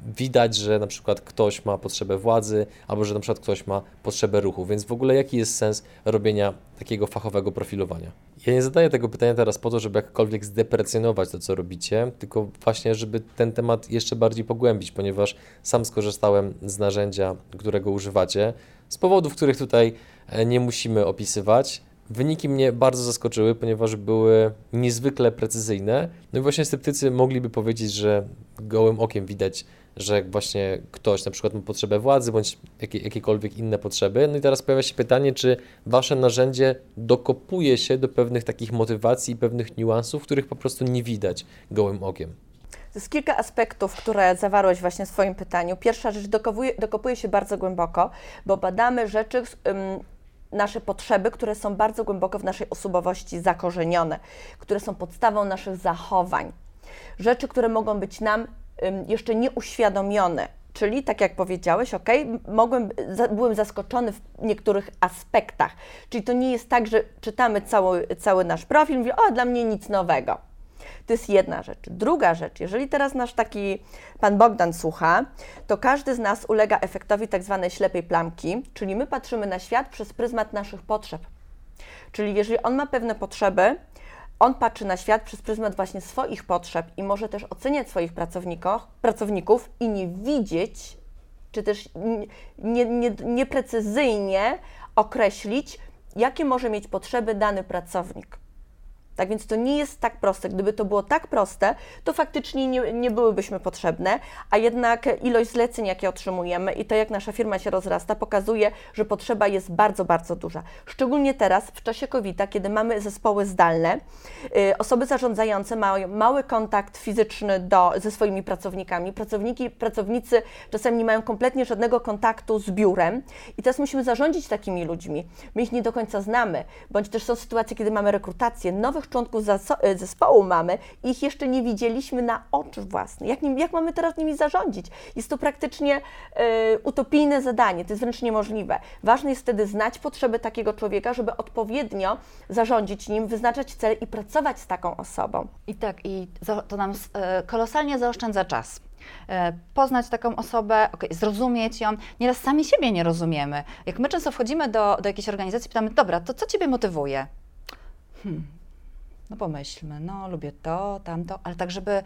widać, że na przykład ktoś ma potrzebę władzy, albo że na przykład ktoś ma potrzebę ruchu. Więc w ogóle jaki jest sens robienia takiego fachowego profilowania? Ja nie zadaję tego pytania teraz po to, żeby jakkolwiek zdeprecjonować to, co robicie, tylko właśnie, żeby ten temat jeszcze bardziej pogłębić, ponieważ sam skorzystałem z narzędzia, którego używacie, z powodów, których tutaj e, nie musimy opisywać. Wyniki mnie bardzo zaskoczyły, ponieważ były niezwykle precyzyjne. No i właśnie sceptycy mogliby powiedzieć, że gołym okiem widać że właśnie ktoś na przykład ma potrzebę władzy bądź jakie, jakiekolwiek inne potrzeby. No i teraz pojawia się pytanie, czy wasze narzędzie dokopuje się do pewnych takich motywacji i pewnych niuansów, których po prostu nie widać gołym okiem. To jest kilka aspektów, które zawarłeś właśnie w swoim pytaniu. Pierwsza rzecz dokopuje, dokopuje się bardzo głęboko, bo badamy rzeczy, um, nasze potrzeby, które są bardzo głęboko w naszej osobowości zakorzenione, które są podstawą naszych zachowań. Rzeczy, które mogą być nam jeszcze nieuświadomione. Czyli, tak jak powiedziałeś, ok, mogłem, byłem zaskoczony w niektórych aspektach. Czyli to nie jest tak, że czytamy cały, cały nasz profil i mówię, o, dla mnie nic nowego. To jest jedna rzecz. Druga rzecz, jeżeli teraz nasz taki pan Bogdan słucha, to każdy z nas ulega efektowi tak zwanej ślepej plamki, czyli my patrzymy na świat przez pryzmat naszych potrzeb. Czyli jeżeli on ma pewne potrzeby, on patrzy na świat przez pryzmat właśnie swoich potrzeb i może też oceniać swoich pracowników, i nie widzieć, czy też nieprecyzyjnie nie, nie określić, jakie może mieć potrzeby dany pracownik. Tak więc to nie jest tak proste. Gdyby to było tak proste, to faktycznie nie, nie byłybyśmy potrzebne, a jednak ilość zleceń, jakie otrzymujemy i to, jak nasza firma się rozrasta, pokazuje, że potrzeba jest bardzo, bardzo duża. Szczególnie teraz, w czasie covid kiedy mamy zespoły zdalne, yy, osoby zarządzające mają mały kontakt fizyczny do, ze swoimi pracownikami. Pracowniki, pracownicy czasem nie mają kompletnie żadnego kontaktu z biurem i teraz musimy zarządzić takimi ludźmi. My ich nie do końca znamy, bądź też są sytuacje, kiedy mamy rekrutację nowych nowych członków e, zespołu mamy, ich jeszcze nie widzieliśmy na oczy własne. Jak, nim, jak mamy teraz nimi zarządzić? Jest to praktycznie y, utopijne zadanie, to jest wręcz niemożliwe. Ważne jest wtedy znać potrzeby takiego człowieka, żeby odpowiednio zarządzić nim, wyznaczać cele i pracować z taką osobą. I tak, i to nam e, kolosalnie zaoszczędza czas poznać taką osobę, okay, zrozumieć ją. Nieraz sami siebie nie rozumiemy. Jak my często wchodzimy do, do jakiejś organizacji, pytamy, dobra, to co Ciebie motywuje? Hmm, no pomyślmy, no lubię to, tamto, ale tak, żeby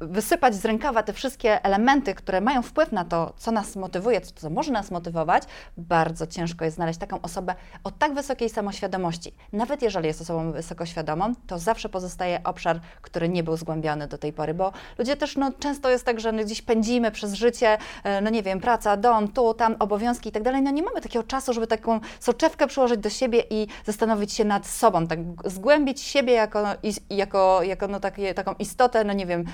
wysypać z rękawa te wszystkie elementy, które mają wpływ na to, co nas motywuje, co, co może nas motywować, bardzo ciężko jest znaleźć taką osobę o tak wysokiej samoświadomości. Nawet jeżeli jest osobą wysokoświadomą, to zawsze pozostaje obszar, który nie był zgłębiony do tej pory, bo ludzie też no, często jest tak, że no, gdzieś pędzimy przez życie, e, no nie wiem, praca, dom, tu, tam, obowiązki i tak dalej, no nie mamy takiego czasu, żeby taką soczewkę przyłożyć do siebie i zastanowić się nad sobą, tak zgłębić siebie jako, jako, jako no, takie, taką istotę, no nie wiem,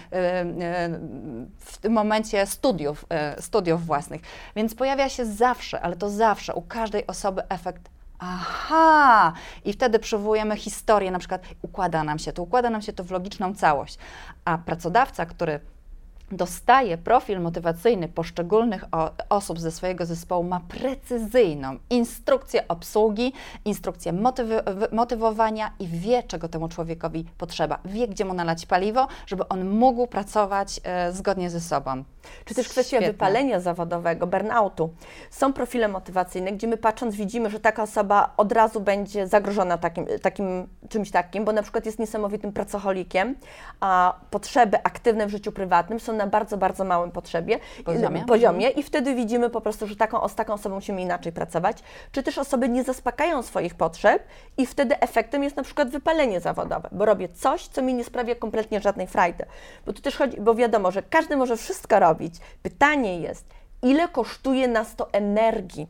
w tym momencie studiów, y, studiów własnych. Więc pojawia się zawsze, ale to zawsze u każdej osoby efekt Aha! I wtedy przywołujemy historię, na przykład układa nam się to, układa nam się to w logiczną całość. A pracodawca, który dostaje profil motywacyjny poszczególnych osób ze swojego zespołu, ma precyzyjną instrukcję obsługi, instrukcję motywy, motywowania i wie, czego temu człowiekowi potrzeba. Wie, gdzie mu nalać paliwo, żeby on mógł pracować e, zgodnie ze sobą. Czy też kwestia Świetne. wypalenia zawodowego, burnoutu. Są profile motywacyjne, gdzie my patrząc widzimy, że taka osoba od razu będzie zagrożona takim, takim czymś takim, bo na przykład jest niesamowitym pracocholikiem, a potrzeby aktywne w życiu prywatnym są na bardzo, bardzo małym potrzebie, Poziomie. poziomie i wtedy widzimy po prostu, że taką, z taką osobą musimy inaczej pracować. Czy też osoby nie zaspokajają swoich potrzeb i wtedy efektem jest na przykład wypalenie zawodowe, bo robię coś, co mi nie sprawia kompletnie żadnej frajdy. Bo tu też chodzi, bo wiadomo, że każdy może wszystko robić. Pytanie jest, ile kosztuje nas to energii?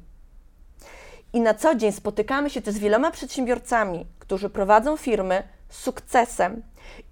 I na co dzień spotykamy się też z wieloma przedsiębiorcami, którzy prowadzą firmy z sukcesem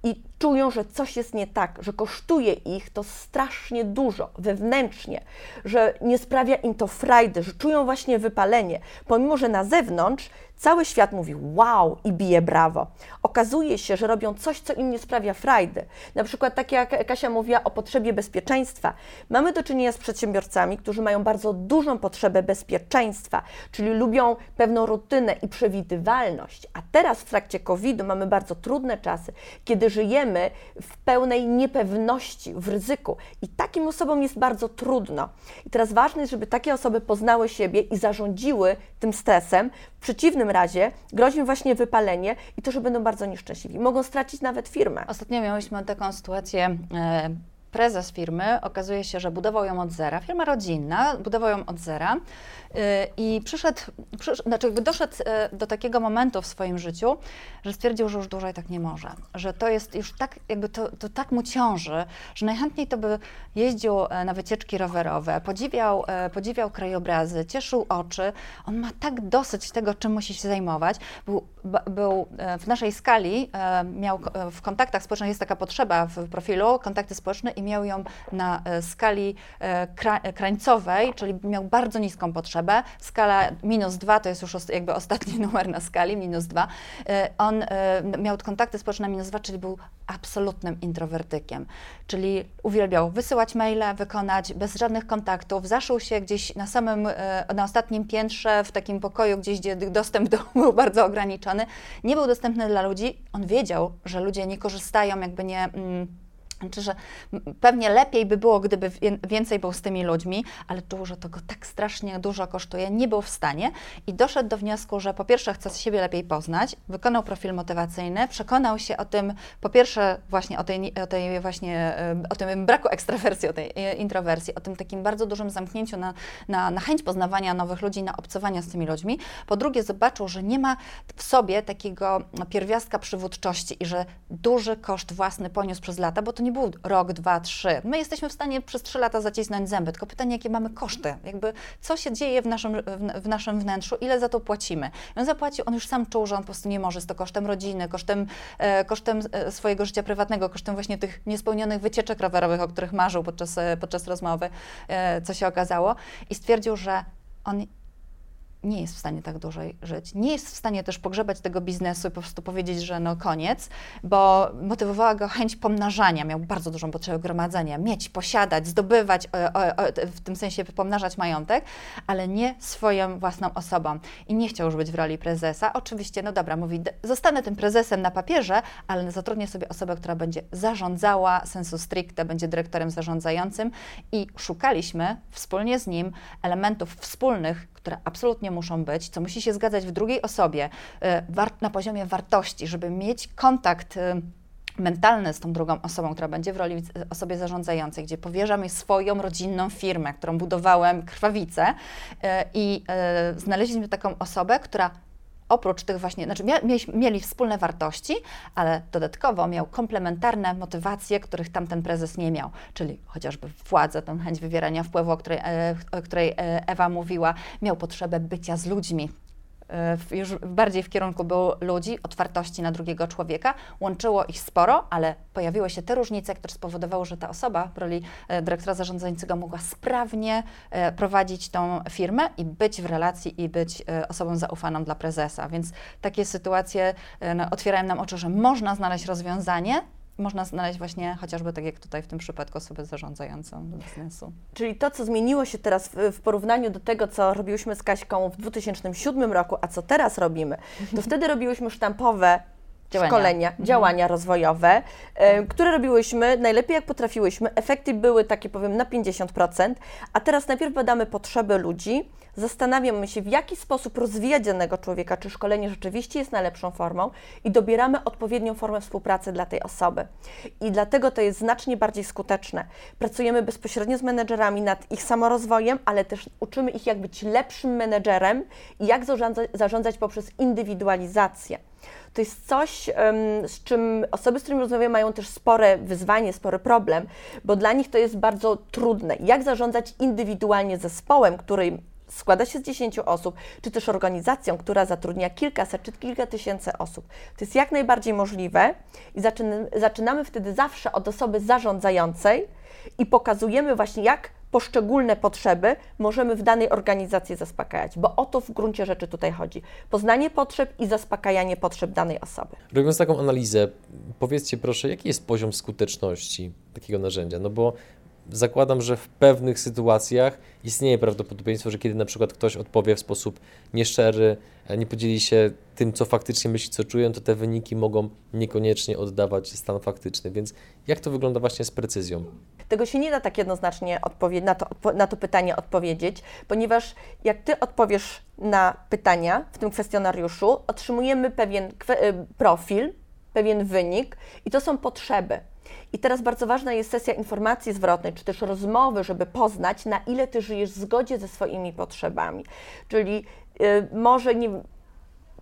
i czują, że coś jest nie tak, że kosztuje ich to strasznie dużo wewnętrznie, że nie sprawia im to frajdy, że czują właśnie wypalenie, pomimo że na zewnątrz cały świat mówi wow i bije brawo. Okazuje się, że robią coś, co im nie sprawia frajdy. Na przykład tak jak Kasia mówiła o potrzebie bezpieczeństwa. Mamy do czynienia z przedsiębiorcami, którzy mają bardzo dużą potrzebę bezpieczeństwa, czyli lubią pewną rutynę i przewidywalność. A teraz w trakcie COVID-u mamy bardzo trudne czasy, kiedy żyjemy w pełnej niepewności, w ryzyku. I takim osobom jest bardzo trudno. I teraz ważne jest, żeby takie osoby poznały siebie i zarządziły tym stresem. W przeciwnym razie grozi im właśnie wypalenie i to, że będą bardzo nieszczęśliwi. Mogą stracić nawet firmę. Ostatnio miałyśmy taką sytuację. E, prezes firmy okazuje się, że budował ją od zera, firma rodzinna, budował ją od zera e, i przyszedł, przysz, znaczy jakby doszedł e, do takiego momentu w swoim życiu, że stwierdził, że już dłużej tak nie może, że to jest już tak, jakby to, to tak mu ciąży, że najchętniej to by jeździł e, na wycieczki rowerowe, podziwiał, e, podziwiał krajobrazy, cieszył oczy, on ma tak dosyć tego, czym musi się zajmować, był, był e, w naszej skali, miał w kontaktach społecznych, jest taka potrzeba w profilu, kontakty społeczne i miał ją na e, skali e, e, krańcowej, czyli miał bardzo niską potrzebę. Skala minus dwa to jest już jakby ostatni numer na skali, minus dwa. E, On miał kontakty społeczne minus dwa, czyli był absolutnym introwertykiem, czyli uwielbiał wysyłać maile, wykonać bez żadnych kontaktów, zaszył się gdzieś na samym, na ostatnim piętrze, w takim pokoju gdzieś, gdzie dostęp do był bardzo ograniczony, nie był dostępny dla ludzi. On wiedział, że ludzie nie korzystają, jakby nie... Mm, znaczy, że pewnie lepiej by było, gdyby więcej był z tymi ludźmi, ale że to go tak strasznie dużo kosztuje, nie był w stanie i doszedł do wniosku, że po pierwsze chce siebie lepiej poznać, wykonał profil motywacyjny, przekonał się o tym, po pierwsze właśnie o tej, o tej właśnie, o tym braku ekstrawersji, o tej e, introwersji, o tym takim bardzo dużym zamknięciu na, na, na chęć poznawania nowych ludzi, na obcowania z tymi ludźmi. Po drugie zobaczył, że nie ma w sobie takiego pierwiastka przywódczości i że duży koszt własny poniósł przez lata, bo to nie był rok, dwa, trzy. My jesteśmy w stanie przez trzy lata zacisnąć zęby, tylko pytanie, jakie mamy koszty, jakby co się dzieje w naszym, w, w naszym wnętrzu, ile za to płacimy. I on zapłacił, on już sam czuł, że on po prostu nie może, z to kosztem rodziny, kosztem, e, kosztem e, swojego życia prywatnego, kosztem właśnie tych niespełnionych wycieczek rowerowych, o których marzył podczas, e, podczas rozmowy, e, co się okazało i stwierdził, że on nie jest w stanie tak dłużej żyć. Nie jest w stanie też pogrzebać tego biznesu i po prostu powiedzieć, że no koniec, bo motywowała go chęć pomnażania. Miał bardzo dużą potrzebę gromadzenia, mieć, posiadać, zdobywać, o, o, o, w tym sensie pomnażać majątek, ale nie swoją własną osobą. I nie chciał już być w roli prezesa. Oczywiście, no dobra, mówi, "D- zostanę tym prezesem na papierze, ale zatrudnię sobie osobę, która będzie zarządzała sensu stricte, będzie dyrektorem zarządzającym i szukaliśmy wspólnie z nim elementów wspólnych, które absolutnie muszą być, co musi się zgadzać w drugiej osobie, y, na poziomie wartości, żeby mieć kontakt. y, mentalny z tą drugą osobą, która będzie w roli y, osobie zarządzającej, gdzie powierzam jej swoją rodzinną firmę, którą budowałem krwawicę i znaleźliśmy taką osobę, która oprócz tych właśnie, znaczy mieli wspólne wartości, ale dodatkowo miał komplementarne motywacje, których tamten prezes nie miał, czyli chociażby władzę, tę chęć wywierania wpływu, o której, e, o której e, Ewa mówiła, miał potrzebę bycia z ludźmi. W- Już bardziej w kierunku było ludzi, otwartości na drugiego człowieka. Łączyło ich sporo, ale pojawiły się te różnice, które spowodowały, że ta osoba w roli e, dyrektora zarządzającego mogła sprawnie e, prowadzić tą firmę i być w relacji i być e, osobą zaufaną dla prezesa. Więc takie sytuacje no, otwierają nam oczy, że można znaleźć rozwiązanie, można znaleźć właśnie chociażby tak jak tutaj w tym przypadku osobę zarządzającą biznesu. Czyli to, co zmieniło się teraz w, w porównaniu do tego, co robiłyśmy z Kaśką w 2007 roku, a co teraz robimy, to wtedy robiłyśmy sztampowe Działania. szkolenia, Mhm. działania rozwojowe, e, które robiłyśmy najlepiej jak potrafiłyśmy. Efekty były takie powiem na 50%, a teraz najpierw badamy potrzeby ludzi, zastanawiamy się w jaki sposób rozwijać danego człowieka, czy szkolenie rzeczywiście jest najlepszą formą i dobieramy odpowiednią formę współpracy dla tej osoby. I dlatego to jest znacznie bardziej skuteczne. Pracujemy bezpośrednio z menedżerami nad ich samorozwojem, ale też uczymy ich jak być lepszym menedżerem i jak zarządzać, zarządzać poprzez indywidualizację. To jest coś, z czym osoby, z którymi rozmawiam, mają też spore wyzwanie, spory problem, bo dla nich to jest bardzo trudne. Jak zarządzać indywidualnie zespołem, który składa się z 10 osób, czy też organizacją, która zatrudnia kilkaset czy kilka tysięcy osób. To jest jak najbardziej możliwe i zaczynamy, zaczynamy wtedy zawsze od osoby zarządzającej i pokazujemy właśnie, jak poszczególne potrzeby możemy w danej organizacji zaspokajać, bo o to w gruncie rzeczy tutaj chodzi. Poznanie potrzeb i zaspokajanie potrzeb danej osoby. Robiąc taką analizę, powiedzcie proszę, jaki jest poziom skuteczności takiego narzędzia? No bo zakładam, że w pewnych sytuacjach istnieje prawdopodobieństwo, że kiedy na przykład ktoś odpowie w sposób nieszczery, e, nie podzieli się tym, co faktycznie myśli, co czują, to te wyniki mogą niekoniecznie oddawać stan faktyczny. Więc jak to wygląda właśnie z precyzją? Tego się nie da tak jednoznacznie na, to, na to pytanie odpowiedzieć, ponieważ jak Ty odpowiesz na pytania w tym kwestionariuszu, otrzymujemy pewien y, profil, pewien wynik i to są potrzeby. I teraz bardzo ważna jest sesja informacji zwrotnej, czy też rozmowy, żeby poznać, na ile Ty żyjesz w zgodzie ze swoimi potrzebami. Czyli y, może nie,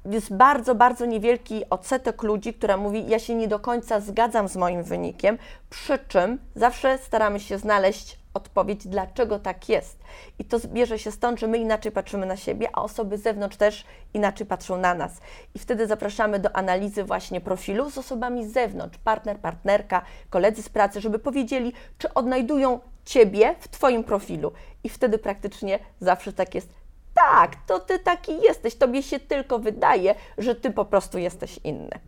jest bardzo, bardzo niewielki odsetek ludzi, która mówi, ja się nie do końca zgadzam z moim wynikiem, przy czym zawsze staramy się znaleźć odpowiedź, dlaczego tak jest. I to bierze się stąd, że my inaczej patrzymy na siebie, a osoby z zewnątrz też inaczej patrzą na nas. I wtedy zapraszamy do analizy właśnie profilu z osobami z zewnątrz, partner, partnerka, koledzy z pracy, żeby powiedzieli, czy odnajdują Ciebie w Twoim profilu. I wtedy praktycznie zawsze tak jest, tak, to ty taki jesteś, tobie się tylko wydaje, że ty po prostu jesteś inny.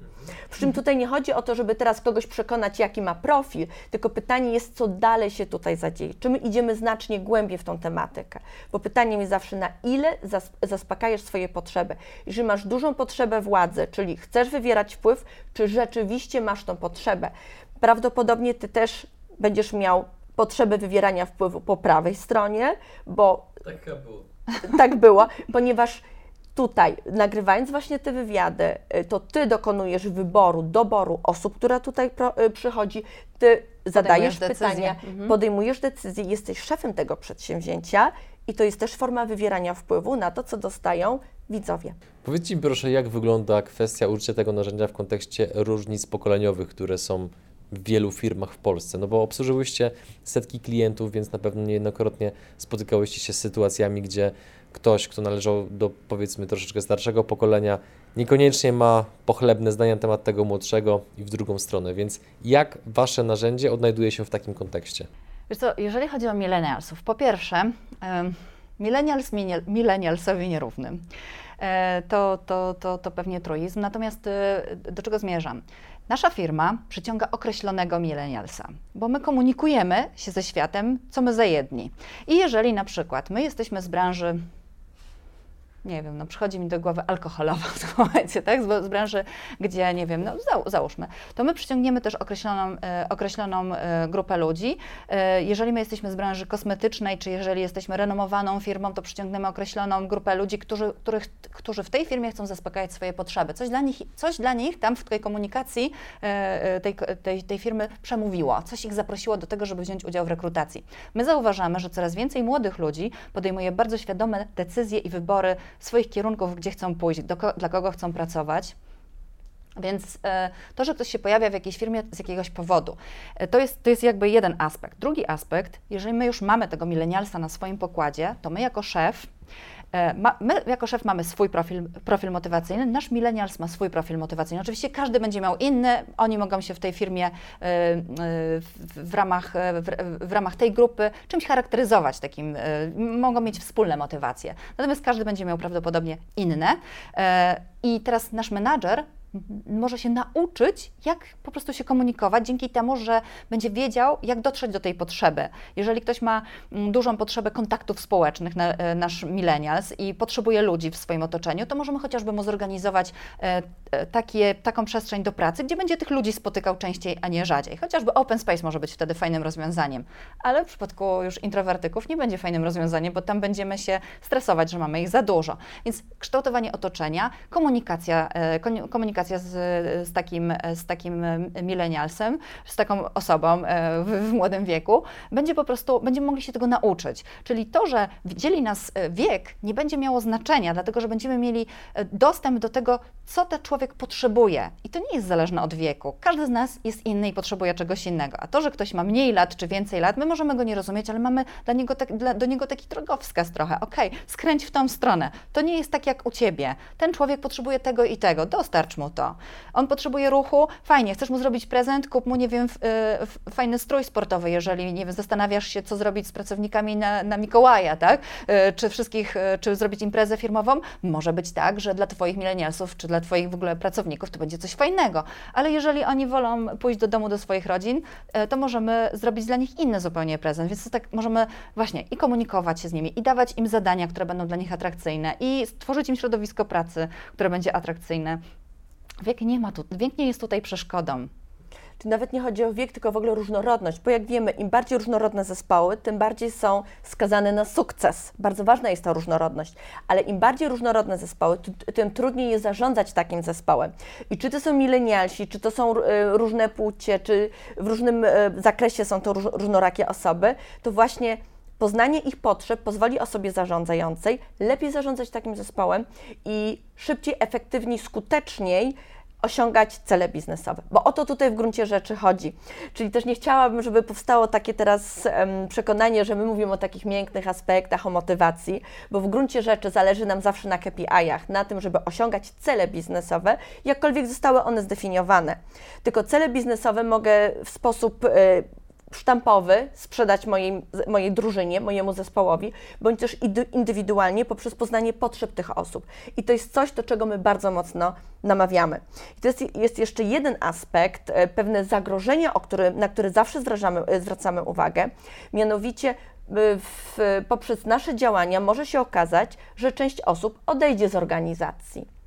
Przy czym tutaj nie chodzi o to, żeby teraz kogoś przekonać, jaki ma profil, tylko pytanie jest, co dalej się tutaj zadzieje. Czy my idziemy znacznie głębiej w tą tematykę? Bo pytaniem jest zawsze, na ile zas- zaspokajasz swoje potrzeby. Jeżeli masz dużą potrzebę władzy, czyli chcesz wywierać wpływ, czy rzeczywiście masz tą potrzebę, prawdopodobnie ty też będziesz miał potrzebę wywierania wpływu po prawej stronie, bo Tak było. tak było, ponieważ tutaj, nagrywając właśnie te wywiady, y, to ty dokonujesz wyboru, doboru osób, która tutaj pro, y, przychodzi, ty zadajesz decyzję. pytania, Mhm. podejmujesz decyzję, jesteś szefem tego przedsięwzięcia i to jest też forma wywierania wpływu na to, co dostają widzowie. Powiedzcie mi proszę, jak wygląda kwestia użycia tego narzędzia w kontekście różnic pokoleniowych, które są w wielu firmach w Polsce? No bo obsłużyłyście setki klientów, więc na pewno niejednokrotnie spotykałyście się z sytuacjami, gdzie ktoś, kto należał do powiedzmy troszeczkę starszego pokolenia, niekoniecznie ma pochlebne zdania na temat tego młodszego i w drugą stronę. Więc jak Wasze narzędzie odnajduje się w takim kontekście? Wiesz co, jeżeli chodzi o millennialsów, po pierwsze, minie- millennialsowi nierównym. E, To, to, to, to pewnie truizm. Natomiast e, do czego zmierzam? Nasza firma przyciąga określonego millennialsa, bo my komunikujemy się ze światem, co my za jedni. I jeżeli na przykład my jesteśmy z branży nie wiem, no przychodzi mi do głowy alkoholowa w tym momencie, tak, z, z branży, gdzie, nie wiem, no zał, załóżmy, to my przyciągniemy też określoną, e, określoną e, grupę ludzi. E, jeżeli my jesteśmy z branży kosmetycznej, czy jeżeli jesteśmy renomowaną firmą, to przyciągniemy określoną grupę ludzi, którzy, których, którzy w tej firmie chcą zaspokajać swoje potrzeby. Coś dla nich, coś dla nich tam w tej komunikacji e, e, tej, tej, tej firmy przemówiło, coś ich zaprosiło do tego, żeby wziąć udział w rekrutacji. My zauważamy, że coraz więcej młodych ludzi podejmuje bardzo świadome decyzje i wybory swoich kierunków, gdzie chcą pójść, do dla kogo chcą pracować. Więc e, to, że ktoś się pojawia w jakiejś firmie z jakiegoś powodu, e, to jest, to jest jakby jeden aspekt. Drugi aspekt, jeżeli my już mamy tego milenialsa na swoim pokładzie, to my jako szef, ma, my jako szef mamy swój profil, profil motywacyjny, nasz milenials ma swój profil motywacyjny. Oczywiście każdy będzie miał inny, oni mogą się w tej firmie e, e, w, ramach, e, w, ramach tej grupy czymś charakteryzować, takim, e, mogą mieć wspólne motywacje. Natomiast każdy będzie miał prawdopodobnie inne. E, I teraz nasz menadżer może się nauczyć, jak po prostu się komunikować, dzięki temu, że będzie wiedział, jak dotrzeć do tej potrzeby. Jeżeli ktoś ma mm, dużą potrzebę kontaktów społecznych, e, nasz millennials, i potrzebuje ludzi w swoim otoczeniu, to możemy chociażby mu zorganizować e, e, takie, taką przestrzeń do pracy, gdzie będzie tych ludzi spotykał częściej, a nie rzadziej. Chociażby open space może być wtedy fajnym rozwiązaniem, ale w przypadku już introwertyków nie będzie fajnym rozwiązaniem, bo tam będziemy się stresować, że mamy ich za dużo. Więc kształtowanie otoczenia, komunikacja, kon- komunikacja z, z takim, z takim milenialsem, z taką osobą e, w, w młodym wieku, będzie po prostu, będziemy mogli się tego nauczyć. Czyli to, że dzieli nas e, wiek, nie będzie miało znaczenia, dlatego że będziemy mieli e, dostęp do tego, co ten człowiek potrzebuje. I to nie jest zależne od wieku. Każdy z nas jest inny i potrzebuje czegoś innego. A to, że ktoś ma mniej lat czy więcej lat, my możemy go nie rozumieć, ale mamy dla niego tak, dla, do niego taki drogowskaz trochę. Okej, skręć w tą stronę. To nie jest tak jak u ciebie. Ten człowiek potrzebuje tego i tego. Dostarcz mu to. On potrzebuje ruchu. Fajnie, chcesz mu zrobić prezent, kup mu, nie wiem, f, e, f, fajny strój sportowy, jeżeli nie wiem, zastanawiasz się, co zrobić z pracownikami na, na Mikołaja, tak? E, Czy wszystkich, e, czy zrobić imprezę firmową? Może być tak, że dla Twoich milenialsów, czy dla Twoich w ogóle pracowników to będzie coś fajnego. Ale jeżeli oni wolą pójść do domu do swoich rodzin, e, to możemy zrobić dla nich inny zupełnie prezent. Więc to tak możemy właśnie i komunikować się z nimi, i dawać im zadania, które będą dla nich atrakcyjne, i stworzyć im środowisko pracy, które będzie atrakcyjne. Wiek nie ma tu, wiek nie jest tutaj przeszkodą. Czyli nawet nie chodzi o wiek, tylko w ogóle różnorodność, bo jak wiemy, im bardziej różnorodne zespoły, tym bardziej są skazane na sukces. Bardzo ważna jest ta różnorodność, ale im bardziej różnorodne zespoły, tym trudniej jest zarządzać takim zespołem. I czy to są milenialsi, czy to są e, różne płcie, czy w różnym e, zakresie są to róż, różnorakie osoby, to właśnie Poznanie ich potrzeb pozwoli osobie zarządzającej lepiej zarządzać takim zespołem i szybciej, efektywniej, skuteczniej osiągać cele biznesowe. Bo o to tutaj w gruncie rzeczy chodzi. Czyli też nie chciałabym, żeby powstało takie teraz przekonanie, że my mówimy o takich mięknych aspektach, o motywacji, bo w gruncie rzeczy zależy nam zawsze na KPI-ach, na tym, żeby osiągać cele biznesowe, jakkolwiek zostały one zdefiniowane. Tylko cele biznesowe mogę w sposób e, sztampowy sprzedać mojej, mojej drużynie, mojemu zespołowi, bądź też indywidualnie poprzez poznanie potrzeb tych osób. I to jest coś, do czego my bardzo mocno namawiamy. I to jest, jest jeszcze jeden aspekt, e, pewne zagrożenie, o który, na które zawsze zwracamy, e, zwracamy uwagę, mianowicie e, w, poprzez nasze działania może się okazać, że część osób odejdzie z organizacji.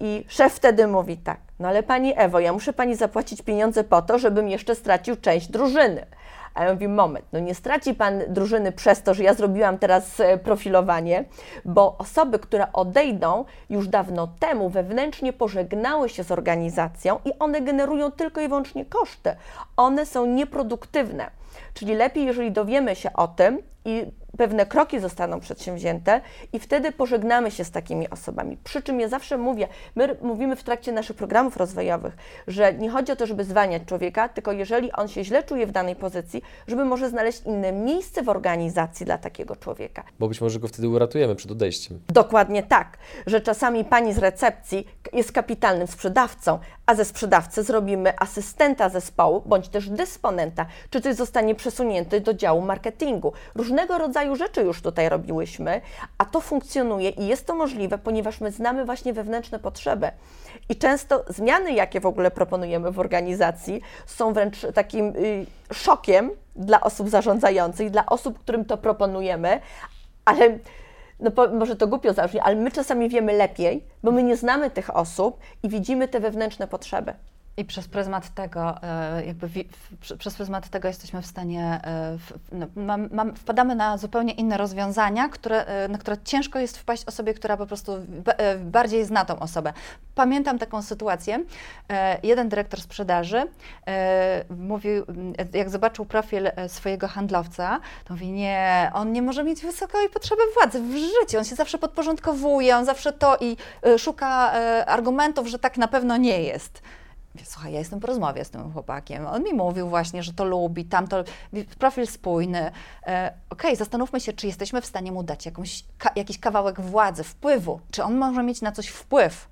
I szef wtedy mówi tak, no ale pani Ewo, ja muszę pani zapłacić pieniądze po to, żebym jeszcze stracił część drużyny. A ja mówię, moment, no nie straci pan drużyny przez to, że ja zrobiłam teraz e, profilowanie, bo osoby, które odejdą już dawno temu wewnętrznie pożegnały się z organizacją i one generują tylko i wyłącznie koszty. One są nieproduktywne. Czyli lepiej, jeżeli dowiemy się o tym i pewne kroki zostaną przedsięwzięte i wtedy pożegnamy się z takimi osobami. Przy czym ja zawsze mówię, my mówimy w trakcie naszych programów rozwojowych, że nie chodzi o to, żeby zwalniać człowieka, tylko jeżeli on się źle czuje w danej pozycji, żeby może znaleźć inne miejsce w organizacji dla takiego człowieka. Bo być może go wtedy uratujemy przed odejściem. Dokładnie tak, że czasami pani z recepcji jest kapitalnym sprzedawcą, a ze sprzedawcy zrobimy asystenta zespołu bądź też dysponenta, czy coś zostanie przesunięte do działu marketingu. Różnego rodzaju rzeczy już tutaj robiłyśmy, a to funkcjonuje i jest to możliwe, ponieważ my znamy właśnie wewnętrzne potrzeby. I często zmiany, jakie w ogóle proponujemy w organizacji, są wręcz takim y, szokiem dla osób zarządzających, dla osób, którym to proponujemy, ale no po, może to głupio zabrzmi, ale my czasami wiemy lepiej, bo my nie znamy tych osób i widzimy te wewnętrzne potrzeby. I przez pryzmat tego, e, jakby przez pryzmat tego jesteśmy w stanie, e, no, mam, mam, wpadamy na zupełnie inne rozwiązania, które, e, na które ciężko jest wpaść osobie, która po prostu ba- bardziej zna tą osobę. Pamiętam taką sytuację. Jeden dyrektor sprzedaży mówił, jak zobaczył profil swojego handlowca, to mówi, nie, on nie może mieć wysokiej potrzeby władzy w życiu, on się zawsze podporządkowuje, on zawsze to i szuka argumentów, że tak na pewno nie jest. Słuchaj, ja jestem po rozmowie z tym chłopakiem. On mi mówił właśnie, że to lubi, tamto, profil spójny. E, Okej, zastanówmy się, czy jesteśmy w stanie mu dać jakąś, ka, jakiś kawałek władzy, wpływu, czy on może mieć na coś wpływ.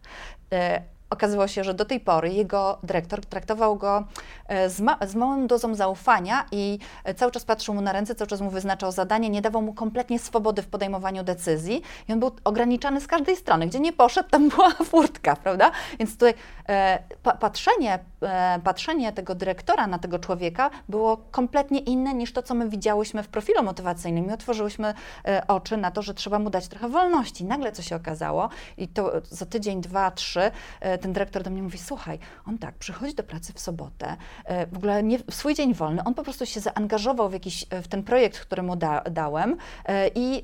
E, Okazywało się, że do tej pory jego dyrektor traktował go e, z, ma, z małą dozą zaufania i e, cały czas patrzył mu na ręce, cały czas mu wyznaczał zadanie, nie dawał mu kompletnie swobody w podejmowaniu decyzji i on był ograniczany z każdej strony. Gdzie nie poszedł, tam była furtka, prawda? Więc tutaj e, pa, patrzenie, e, patrzenie tego dyrektora na tego człowieka było kompletnie inne niż to, co my widziałyśmy w profilu motywacyjnym i otworzyłyśmy e, oczy na to, że trzeba mu dać trochę wolności. Nagle co się okazało i to za tydzień, dwa, trzy, e, ten dyrektor do mnie mówi, słuchaj, on tak, przychodzi do pracy w sobotę, e, w ogóle nie, w swój dzień wolny, on po prostu się zaangażował w, jakiś, e, w ten projekt, który mu da, dałem e, i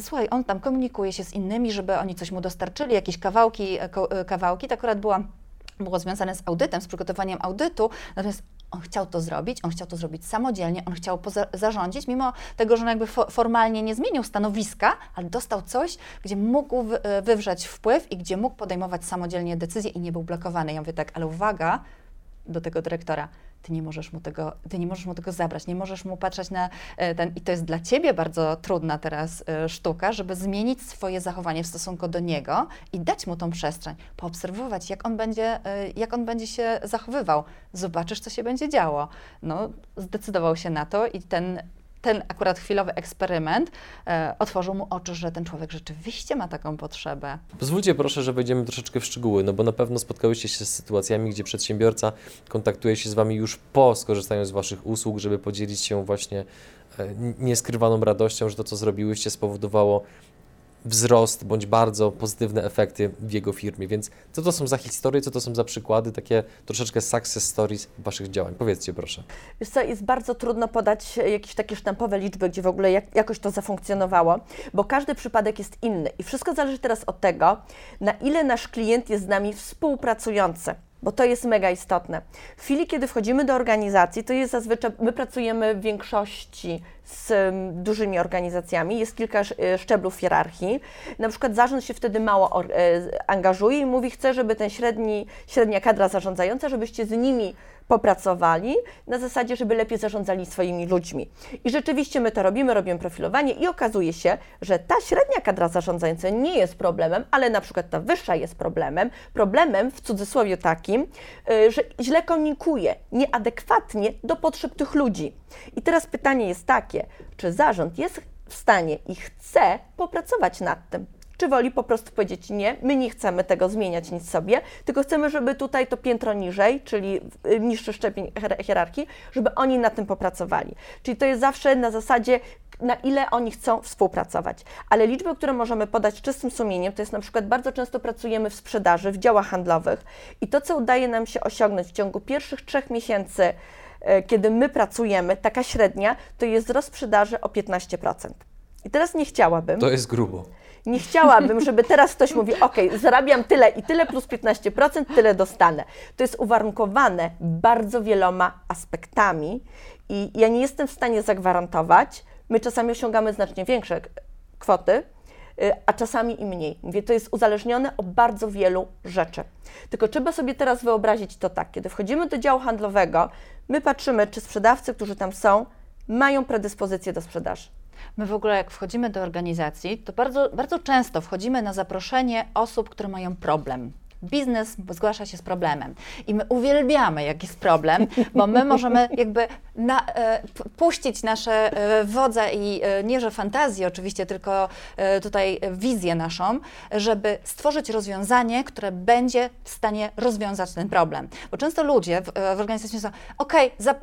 słuchaj, on tam komunikuje się z innymi, żeby oni coś mu dostarczyli, jakieś kawałki, kawałki, to akurat była było związane z audytem, z przygotowaniem audytu, natomiast on chciał to zrobić, on chciał to zrobić samodzielnie, on chciał zarządzić, mimo tego, że on jakby fo- formalnie nie zmienił stanowiska, ale dostał coś, gdzie mógł e, wywrzeć wpływ i gdzie mógł podejmować samodzielnie decyzje i nie był blokowany. Ja mówię tak, ale uwaga do tego dyrektora, ty nie możesz mu tego, ty nie możesz mu tego zabrać, nie możesz mu patrzeć na e, ten, i to jest dla ciebie bardzo trudna teraz e, sztuka, żeby zmienić swoje zachowanie w stosunku do niego i dać mu tą przestrzeń, poobserwować, jak on będzie, e, jak on będzie się zachowywał. Zobaczysz, co się będzie działo. No, zdecydował się na to i ten ten akurat chwilowy eksperyment e, otworzył mu oczy, że ten człowiek rzeczywiście ma taką potrzebę. Pozwólcie proszę, że wejdziemy troszeczkę w szczegóły, no bo na pewno spotkałyście się z sytuacjami, gdzie przedsiębiorca kontaktuje się z Wami już po skorzystaniu z Waszych usług, żeby podzielić się właśnie e, nieskrywaną radością, że to, co zrobiłyście, spowodowało wzrost bądź bardzo pozytywne efekty w jego firmie. Więc co to są za historie, co to są za przykłady, takie troszeczkę success stories Waszych działań? Powiedzcie proszę. Wiesz co, jest bardzo trudno podać jakieś takie sztampowe liczby, gdzie w ogóle jak, jakoś to zafunkcjonowało, bo każdy przypadek jest inny i wszystko zależy teraz od tego, na ile nasz klient jest z nami współpracujący. Bo to jest mega istotne. W chwili, kiedy wchodzimy do organizacji, to jest zazwyczaj, my pracujemy w większości z um, dużymi organizacjami, jest kilka e, szczeblów hierarchii. Na przykład zarząd się wtedy mało e, angażuje i mówi, chce, żeby ten średni, średnia kadra zarządzająca, żebyście z nimi popracowali na zasadzie, żeby lepiej zarządzali swoimi ludźmi. I rzeczywiście my to robimy, robimy profilowanie i okazuje się, że ta średnia kadra zarządzająca nie jest problemem, ale na przykład ta wyższa jest problemem. Problemem w cudzysłowie takim, y, że źle komunikuje, nieadekwatnie do potrzeb tych ludzi. I teraz pytanie jest takie, czy zarząd jest w stanie i chce popracować nad tym? Czy woli po prostu powiedzieć nie, my nie chcemy tego zmieniać nic sobie, tylko chcemy, żeby tutaj to piętro niżej, czyli y, niższy szczepień hier- hierarchii, żeby oni nad tym popracowali. Czyli to jest zawsze na zasadzie, na ile oni chcą współpracować. Ale liczby, które możemy podać czystym sumieniem, to jest na przykład bardzo często pracujemy w sprzedaży, w działach handlowych i to, co udaje nam się osiągnąć w ciągu pierwszych trzech miesięcy, e, kiedy my pracujemy, taka średnia, to jest wzrost sprzedaży o 15%. I teraz nie chciałabym. To jest grubo. Nie chciałabym, żeby teraz ktoś mówi, ok, zarabiam tyle i tyle plus 15%, tyle dostanę. To jest uwarunkowane bardzo wieloma aspektami i ja nie jestem w stanie zagwarantować, my czasami osiągamy znacznie większe kwoty, y, a czasami i mniej. Mówię, to jest uzależnione od bardzo wielu rzeczy. Tylko trzeba sobie teraz wyobrazić to tak, kiedy wchodzimy do działu handlowego, my patrzymy, czy sprzedawcy, którzy tam są, mają predyspozycję do sprzedaży. My w ogóle jak wchodzimy do organizacji, to bardzo, bardzo często wchodzimy na zaproszenie osób, które mają problem. Biznes zgłasza się z problemem i my uwielbiamy, jak jest problem, bo my możemy jakby na, e, puścić nasze e, wodze i e, nie, że fantazję oczywiście, tylko e, tutaj wizję naszą, żeby stworzyć rozwiązanie, które będzie w stanie rozwiązać ten problem. Bo często ludzie w, e, w organizacji są, ok,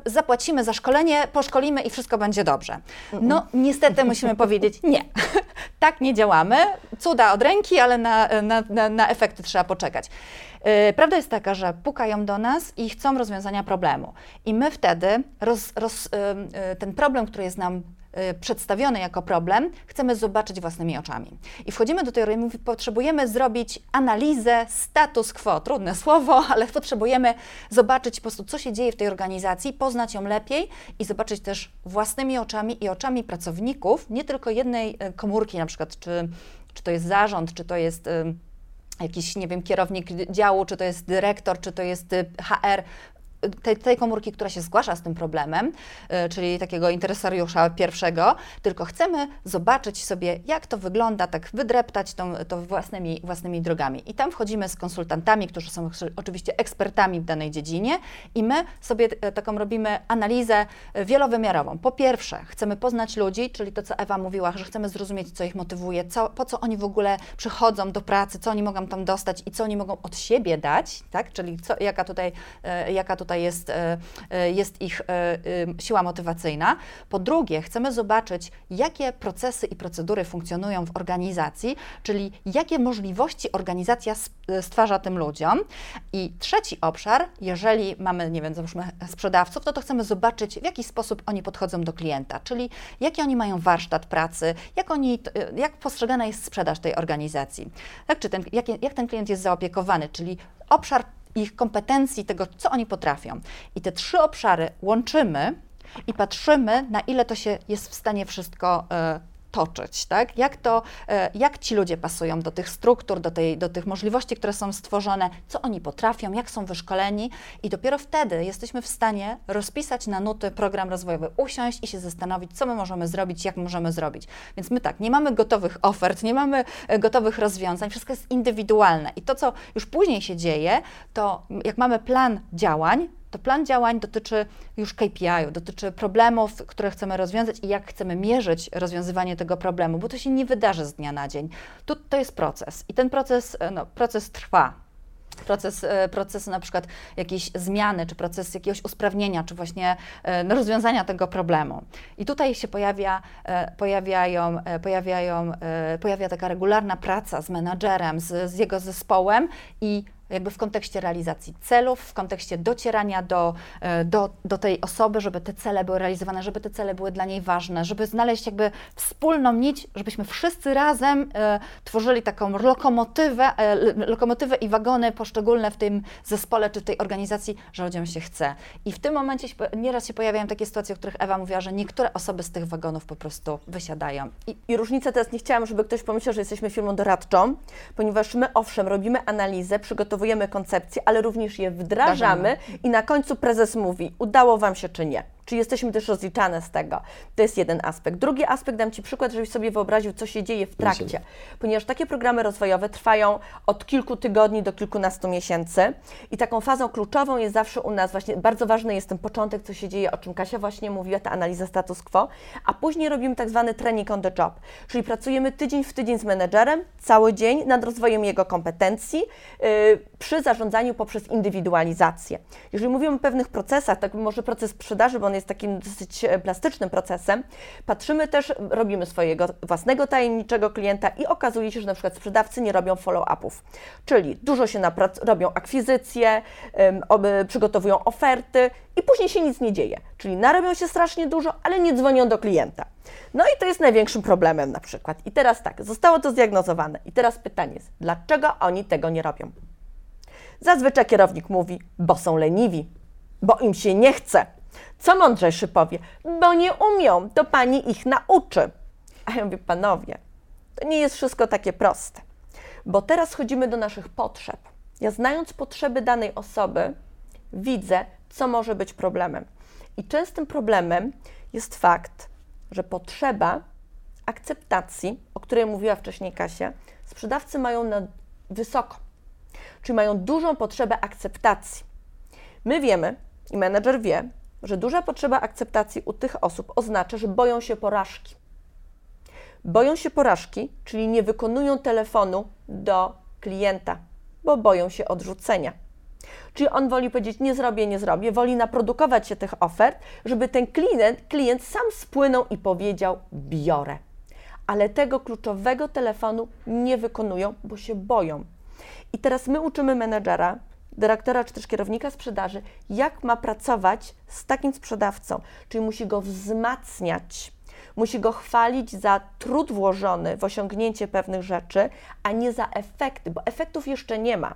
zapłacimy za szkolenie, poszkolimy i wszystko będzie dobrze. No niestety musimy powiedzieć nie. tak nie działamy. Cuda od ręki, ale na, na, na, na efekty trzeba poczekać. Yy, Prawda jest taka, że pukają do nas i chcą rozwiązania problemu. I my wtedy roz, roz, ym, y, ten problem, który jest nam przedstawiony jako problem, chcemy zobaczyć własnymi oczami. I wchodzimy do tej mówi, potrzebujemy zrobić analizę status quo, trudne słowo, ale potrzebujemy zobaczyć po prostu, co się dzieje w tej organizacji, poznać ją lepiej i zobaczyć też własnymi oczami i oczami pracowników, nie tylko jednej komórki, na przykład, czy, czy to jest zarząd, czy to jest jakiś, nie wiem, kierownik działu, czy to jest dyrektor, czy to jest y, HR, tej, tej komórki, która się zgłasza z tym problemem, y, czyli takiego interesariusza pierwszego, tylko chcemy zobaczyć sobie, jak to wygląda, tak wydreptać tą, to własnymi, własnymi drogami. I tam wchodzimy z konsultantami, którzy są oczywiście ekspertami w danej dziedzinie i my sobie e, taką robimy analizę e, wielowymiarową. Po pierwsze, chcemy poznać ludzi, czyli to, co Ewa mówiła, że chcemy zrozumieć, co ich motywuje, co, po co oni w ogóle przychodzą do pracy, co oni mogą tam dostać i co oni mogą od siebie dać, tak? czyli co, jaka, tutaj, e, jaka tutaj tutaj jest, e, e, jest ich e, siła motywacyjna. Po drugie, chcemy zobaczyć, jakie procesy i procedury funkcjonują w organizacji, czyli jakie możliwości organizacja stwarza tym ludziom. I trzeci obszar, jeżeli mamy, nie wiem, załóżmy sprzedawców, no to chcemy zobaczyć, w jaki sposób oni podchodzą do klienta, czyli jaki oni mają warsztat pracy, jak, oni, jak postrzegana jest sprzedaż tej organizacji, tak, czy ten, jak, jak ten klient jest zaopiekowany, czyli obszar ich kompetencji, tego, co oni potrafią. I te trzy obszary łączymy i patrzymy, na ile to się jest w stanie wszystko e, toczyć, tak? Jak, to, e, jak ci ludzie pasują do tych struktur, do, tej, do tych możliwości, które są stworzone, co oni potrafią, jak są wyszkoleni i dopiero wtedy jesteśmy w stanie rozpisać na nuty program rozwojowy, usiąść i się zastanowić, co my możemy zrobić, jak możemy zrobić. Więc my tak, nie mamy gotowych ofert, nie mamy e, gotowych rozwiązań, wszystko jest indywidualne i to, co już później się dzieje, to jak mamy plan działań, to plan działań dotyczy już KPI-u, dotyczy problemów, które chcemy rozwiązać i jak chcemy mierzyć rozwiązywanie tego problemu, bo to się nie wydarzy z dnia na dzień. Tu to jest proces i ten proces, e, no, proces trwa. Proces, e, proces na przykład jakiejś zmiany, czy proces jakiegoś usprawnienia, czy właśnie e, no, rozwiązania tego problemu. I tutaj się pojawia, pojawiają, pojawiają, pojawia taka regularna praca z menadżerem, z, z jego zespołem i jakby w kontekście realizacji celów, w kontekście docierania do, e, do, do tej osoby, żeby te cele były realizowane, żeby te cele były dla niej ważne, żeby znaleźć jakby wspólną nić, żebyśmy wszyscy razem e, tworzyli taką lokomotywę, e, lokomotywę i wagony poszczególne w tym zespole czy tej organizacji, że ludziom się chce. I w tym momencie się, nieraz się pojawiają takie sytuacje, o których Ewa mówiła, że niektóre osoby z tych wagonów po prostu wysiadają. I, i różnica teraz, nie chciałam, żeby ktoś pomyślał, że jesteśmy firmą doradczą, ponieważ my owszem, robimy analizę, przygotowujemy przygotowujemy koncepcje, ale również je wdrażamy i na końcu prezes mówi, udało Wam się czy nie. Czy jesteśmy też rozliczane z tego? To jest jeden aspekt. Drugi aspekt, dam Ci przykład, żebyś sobie wyobraził, co się dzieje w trakcie. Ponieważ takie programy rozwojowe trwają od kilku tygodni do kilkunastu miesięcy i taką fazą kluczową jest zawsze u nas właśnie, bardzo ważny jest ten początek, co się dzieje, o czym Kasia właśnie mówiła, ta analiza status quo, a później robimy tak zwany training on the job, czyli pracujemy tydzień w tydzień z menedżerem, cały dzień nad rozwojem jego kompetencji yy, przy zarządzaniu poprzez indywidualizację. Jeżeli mówimy o pewnych procesach, tak może proces sprzedaży, bo on jest takim dosyć e, plastycznym procesem. Patrzymy też, robimy swojego własnego tajemniczego klienta i okazuje się, że na przykład sprzedawcy nie robią follow-upów, czyli dużo się robią akwizycje, um, przygotowują oferty i później się nic nie dzieje, czyli narobią się strasznie dużo, ale nie dzwonią do klienta. No i to jest największym problemem na przykład. I teraz tak, zostało to zdiagnozowane. I teraz pytanie jest, dlaczego oni tego nie robią? Zazwyczaj kierownik mówi, bo są leniwi, bo im się nie chce. Co mądrzejszy powie? Bo nie umią, to pani ich nauczy. A ja mówię, panowie, to nie jest wszystko takie proste, bo teraz chodzimy do naszych potrzeb. Ja znając potrzeby danej osoby, widzę, co może być problemem. I częstym problemem jest fakt, że potrzeba akceptacji, o której mówiła wcześniej Kasia, sprzedawcy mają na wysoko, czyli mają dużą potrzebę akceptacji. My wiemy, i menedżer wie, że duża potrzeba akceptacji u tych osób oznacza, że boją się porażki. Boją się porażki, czyli nie wykonują telefonu do klienta, bo boją się odrzucenia. Czyli on woli powiedzieć, nie zrobię, nie zrobię, woli naprodukować się tych ofert, żeby ten klient, klient sam spłynął i powiedział, biorę. Ale tego kluczowego telefonu nie wykonują, bo się boją. I teraz my uczymy menedżera, dyrektora czy też kierownika sprzedaży, jak ma pracować z takim sprzedawcą, czyli musi go wzmacniać, musi go chwalić za trud włożony w osiągnięcie pewnych rzeczy, a nie za efekty, bo efektów jeszcze nie ma.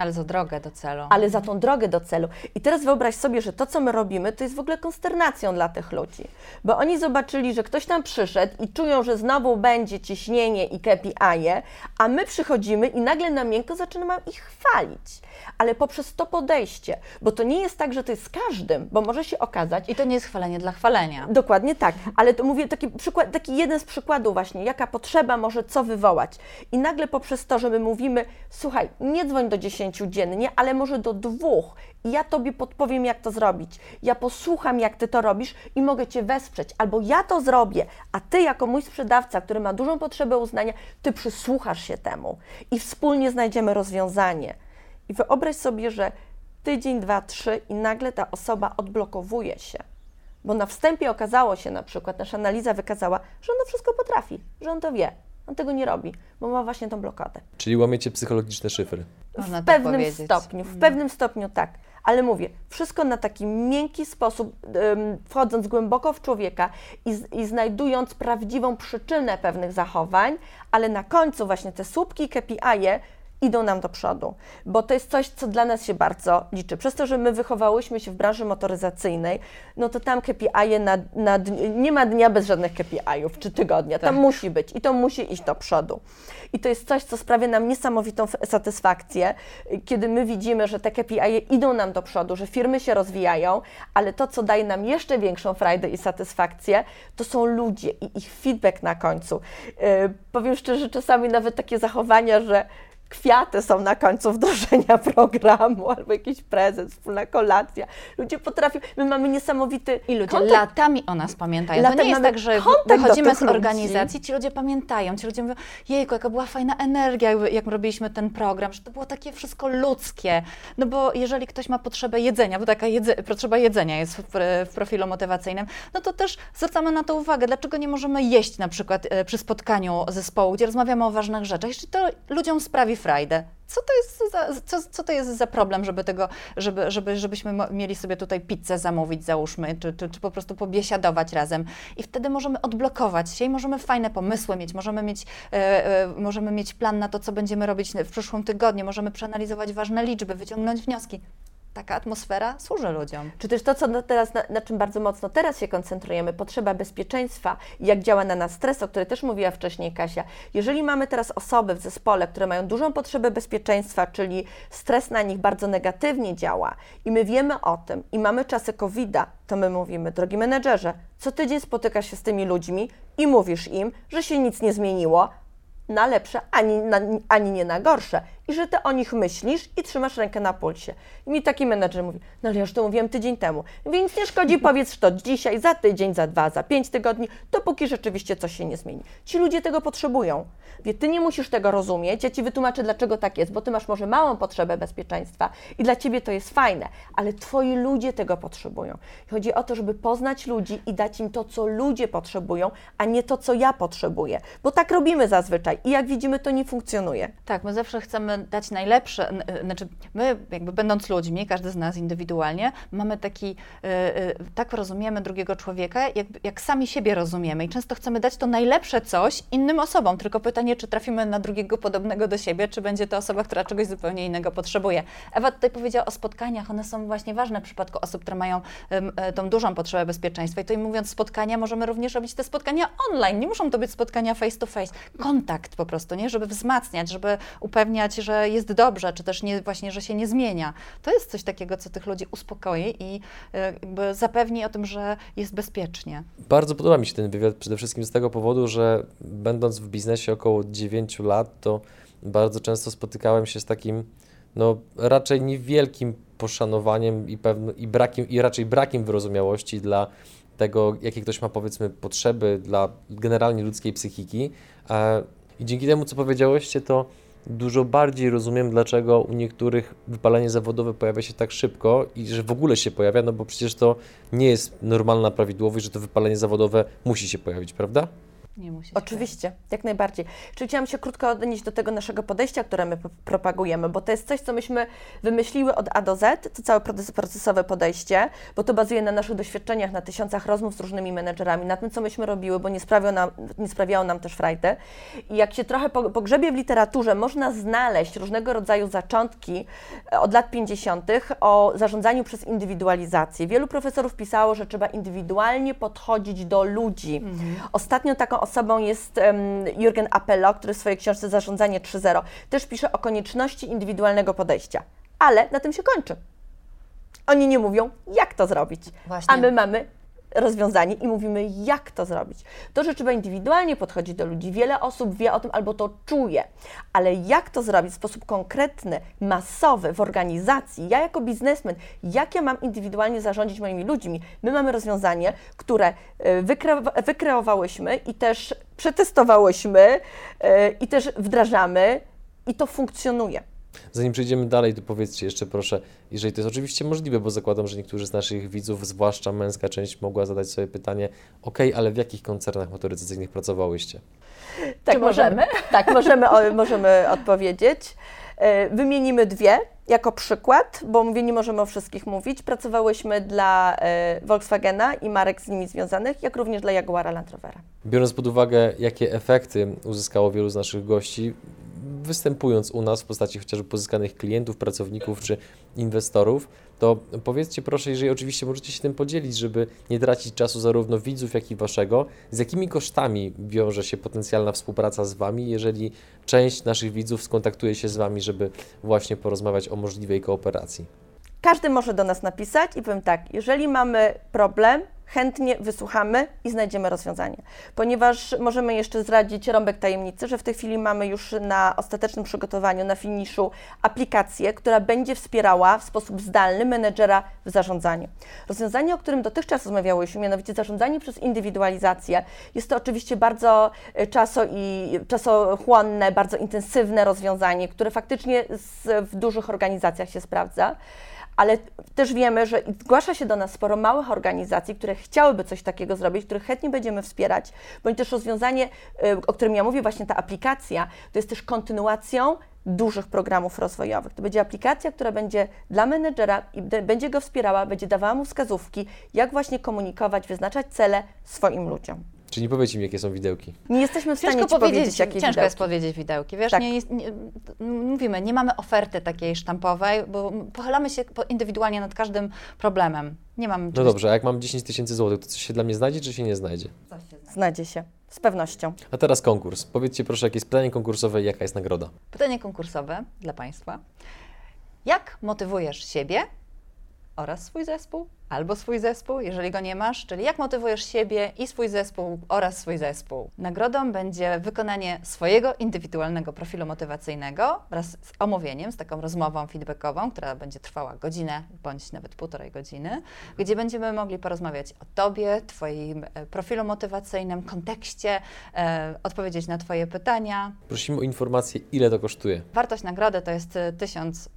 Ale za drogę do celu. Ale za tą drogę do celu. I teraz wyobraź sobie, że to, co my robimy, to jest w ogóle konsternacją dla tych ludzi. Bo oni zobaczyli, że ktoś tam przyszedł i czują, że znowu będzie ciśnienie i KPI, a my przychodzimy i nagle na miękko zaczynamy ich chwalić. Ale poprzez to podejście, bo to nie jest tak, że to jest z każdym, bo może się okazać. I to nie jest chwalenie dla chwalenia. Dokładnie tak, ale to mówię taki przykład, taki jeden z przykładów właśnie, jaka potrzeba może co wywołać. I nagle poprzez to, że my mówimy, słuchaj, nie dzwoń do 10 dziennie, ale może do dwóch. I ja Tobie podpowiem, jak to zrobić. Ja posłucham, jak Ty to robisz i mogę Cię wesprzeć. Albo ja to zrobię, a Ty, jako mój sprzedawca, który ma dużą potrzebę uznania, Ty przysłuchasz się temu i wspólnie znajdziemy rozwiązanie. I wyobraź sobie, że tydzień, dwa, trzy i nagle ta osoba odblokowuje się. Bo na wstępie okazało się na przykład, nasza analiza wykazała, że on to wszystko potrafi, że on to wie. On tego nie robi, bo ma właśnie tą blokadę. Czyli łamiecie psychologiczne szyfry. Można W tak pewnym powiedzieć. stopniu, w pewnym stopniu tak. Ale mówię, wszystko na taki miękki sposób, wchodząc głęboko w człowieka i, i znajdując prawdziwą przyczynę pewnych zachowań, ale na końcu właśnie te słupki KPI idą nam do przodu, bo to jest coś, co dla nas się bardzo liczy. Przez to, że my wychowałyśmy się w branży motoryzacyjnej, no to tam KPI na, na, dni- nie ma dnia bez żadnych KPI-ów czy tygodnia. Tam Tak. musi być i to musi iść do przodu. I to jest coś, co sprawia nam niesamowitą satysfakcję, kiedy my widzimy, że te KPI idą nam do przodu, że firmy się rozwijają, ale to, co daje nam jeszcze większą frajdę i satysfakcję, to są ludzie i ich feedback na końcu. Yy, powiem szczerze, czasami nawet takie zachowania, że kwiaty są na końcu wdrożenia programu, albo jakiś prezent, wspólna kolacja. Ludzie potrafią, my mamy niesamowity I ludzie kontakt latami o nas pamiętają. Latem to nie jest tak, że wychodzimy z ludzi. organizacji, ci ludzie pamiętają, ci ludzie mówią, jejku, jaka była fajna energia, jak robiliśmy ten program, że to było takie wszystko ludzkie. No bo jeżeli ktoś ma potrzebę jedzenia, bo taka jedze, potrzeba jedzenia jest w, w profilu motywacyjnym, no to też zwracamy na to uwagę, dlaczego nie możemy jeść na przykład e, przy spotkaniu zespołu, gdzie rozmawiamy o ważnych rzeczach, jeśli to ludziom sprawi frajdę. Co to jest za, co, co to jest za problem, żeby tego, żeby, żeby, żebyśmy mieli sobie tutaj pizzę zamówić, załóżmy, czy, czy, czy po prostu pobiesiadować razem. I wtedy możemy odblokować się i możemy fajne pomysły mieć, możemy mieć, e, e, możemy mieć plan na to, co będziemy robić w przyszłym tygodniu, możemy przeanalizować ważne liczby, wyciągnąć wnioski. Taka atmosfera służy ludziom. Czy też to, co teraz, na, na czym bardzo mocno teraz się koncentrujemy, potrzeba bezpieczeństwa i jak działa na nas stres, o której też mówiła wcześniej Kasia. Jeżeli mamy teraz osoby w zespole, które mają dużą potrzebę bezpieczeństwa, czyli stres na nich bardzo negatywnie działa i my wiemy o tym i mamy czasy COVID-a, to my mówimy, drogi menedżerze, co tydzień spotykasz się z tymi ludźmi i mówisz im, że się nic nie zmieniło, na lepsze, ani, na, ani nie na gorsze. I że ty o nich myślisz i trzymasz rękę na pulsie. I mi taki menedżer mówi, no ale ja już to mówiłem tydzień temu, więc nie szkodzi, powiedz to dzisiaj, za tydzień, za dwa, za pięć tygodni, dopóki rzeczywiście coś się nie zmieni. Ci ludzie tego potrzebują. Wie, ty nie musisz tego rozumieć, ja ci wytłumaczę, dlaczego tak jest, bo ty masz może małą potrzebę bezpieczeństwa i dla ciebie to jest fajne, ale twoi ludzie tego potrzebują. Chodzi o to, żeby poznać ludzi i dać im to, co ludzie potrzebują, a nie to, co ja potrzebuję. Bo tak robimy zazwyczaj i jak widzimy, to nie funkcjonuje. Tak, my zawsze chcemy dać najlepsze, y, znaczy my jakby będąc ludźmi, każdy z nas indywidualnie, mamy taki, y, y, tak rozumiemy drugiego człowieka, jak, jak sami siebie rozumiemy. I często chcemy dać to najlepsze coś innym osobom, tylko pytanie, czy trafimy na drugiego podobnego do siebie, czy będzie to osoba, która czegoś zupełnie innego potrzebuje. Ewa tutaj powiedziała o spotkaniach, one są właśnie ważne w przypadku osób, które mają y, tą dużą potrzebę bezpieczeństwa. I tutaj mówiąc spotkania, możemy również robić te spotkania online, nie muszą to być spotkania face to face, kontakt po prostu, nie, żeby wzmacniać, żeby upewniać, że jest dobrze, czy też nie, właśnie, że się nie zmienia. To jest coś takiego, co tych ludzi uspokoi i y, jakby zapewni o tym, że jest bezpiecznie. Bardzo podoba mi się ten wywiad przede wszystkim z tego powodu, że będąc w biznesie około 9 lat, to bardzo często spotykałem się z takim, no raczej niewielkim poszanowaniem i, pewno, i, brakiem, i raczej brakiem wyrozumiałości dla tego, jakie ktoś ma powiedzmy potrzeby dla generalnie ludzkiej psychiki. E, I dzięki temu, co powiedziałyście, to dużo bardziej rozumiem, dlaczego u niektórych wypalenie zawodowe pojawia się tak szybko i że w ogóle się pojawia, no bo przecież to nie jest normalna prawidłowość, że to wypalenie zawodowe musi się pojawić, prawda? Nie musi Oczywiście, jak najbardziej. Czyli chciałam się krótko odnieść do tego naszego podejścia, które my propagujemy, bo to jest coś, co myśmy wymyśliły od A do Z, to całe proces- procesowe podejście, bo to bazuje na naszych doświadczeniach, na tysiącach rozmów z różnymi menedżerami, na tym, co myśmy robiły, bo nie, sprawiało nam, nie sprawiało nam też frajdy. I jak się trochę po- pogrzebie w literaturze, można znaleźć różnego rodzaju zaczątki e, od lat 50. o zarządzaniu przez indywidualizację. Wielu profesorów pisało, że trzeba indywidualnie podchodzić do ludzi. Ostatnią taką osobą jest em, Jürgen Appelo, który w swojej książce Zarządzanie 3.0 też pisze o konieczności indywidualnego podejścia. Ale na tym się kończy. Oni nie mówią, jak to zrobić. Właśnie. A my mamy rozwiązanie i mówimy, jak to zrobić. To, że trzeba indywidualnie podchodzić do ludzi, wiele osób wie o tym albo to czuje, ale jak to zrobić w sposób konkretny, masowy, w organizacji, ja jako biznesmen, jak ja mam indywidualnie zarządzić moimi ludźmi? My mamy rozwiązanie, które e, wykre- wykreowałyśmy i też przetestowałyśmy e, i też wdrażamy i to funkcjonuje. Zanim przejdziemy dalej, to powiedzcie jeszcze proszę, jeżeli to jest oczywiście możliwe, bo zakładam, że niektórzy z naszych widzów, zwłaszcza męska część, mogła zadać sobie pytanie, ok, ale w jakich koncernach motoryzacyjnych pracowałyście? Tak, Czy możemy? Tak, możemy, o, możemy odpowiedzieć. E, Wymienimy dwie jako przykład, bo mówię, nie możemy o wszystkich mówić. Pracowałyśmy dla e, Volkswagena i marek z nimi związanych, jak również dla Jaguara Land Rovera. Biorąc pod uwagę, jakie efekty uzyskało wielu z naszych gości, występując u nas w postaci chociażby pozyskanych klientów, pracowników czy inwestorów, to powiedzcie proszę, jeżeli oczywiście możecie się tym podzielić, żeby nie tracić czasu zarówno widzów, jak i waszego, z jakimi kosztami wiąże się potencjalna współpraca z wami, jeżeli część naszych widzów skontaktuje się z wami, żeby właśnie porozmawiać o możliwej kooperacji. Każdy może do nas napisać i powiem tak, jeżeli mamy problem, chętnie wysłuchamy i znajdziemy rozwiązanie. Ponieważ możemy jeszcze zdradzić rąbek tajemnicy, że w tej chwili mamy już na ostatecznym przygotowaniu, na finiszu aplikację, która będzie wspierała w sposób zdalny menedżera w zarządzaniu. Rozwiązanie, o którym dotychczas rozmawiałyśmy, mianowicie zarządzanie przez indywidualizację, jest to oczywiście bardzo e, czaso i czasochłonne, bardzo intensywne rozwiązanie, które faktycznie w dużych organizacjach się sprawdza ale też wiemy, że zgłasza się do nas sporo małych organizacji, które chciałyby coś takiego zrobić, których chętnie będziemy wspierać, bądź też rozwiązanie, y, o którym ja mówię, właśnie ta aplikacja, to jest też kontynuacją dużych programów rozwojowych. To będzie aplikacja, która będzie dla menedżera i będzie go wspierała, będzie dawała mu wskazówki, jak właśnie komunikować, wyznaczać cele swoim ludziom. Czyli nie powiedzcie mi, jakie są widełki. Nie jesteśmy w stanie Ciężko Ci powiedzieć, powiedzieć, jakie ciężko widełki. jest powiedzieć widełki. Wiesz, Tak. nie jest, nie, mówimy, nie mamy oferty takiej sztampowej, bo pochylamy się indywidualnie nad każdym problemem. Nie mam No dobrze, a jak mam 10 tysięcy złotych, to coś się dla mnie znajdzie, czy się nie znajdzie? Znajdzie się, z pewnością. A teraz konkurs. Powiedzcie proszę, jakie jest pytanie konkursowe i jaka jest nagroda? Pytanie konkursowe dla Państwa. Jak motywujesz siebie oraz swój zespół, albo swój zespół, jeżeli go nie masz, czyli jak motywujesz siebie i swój zespół oraz swój zespół. Nagrodą będzie wykonanie swojego indywidualnego profilu motywacyjnego wraz z omówieniem, z taką rozmową feedbackową, która będzie trwała godzinę bądź nawet półtorej godziny, gdzie będziemy mogli porozmawiać o Tobie, Twoim e, profilu motywacyjnym, kontekście, e, odpowiedzieć na Twoje pytania, Prosimy o informację, ile to kosztuje. Wartość nagrody to jest y, 1000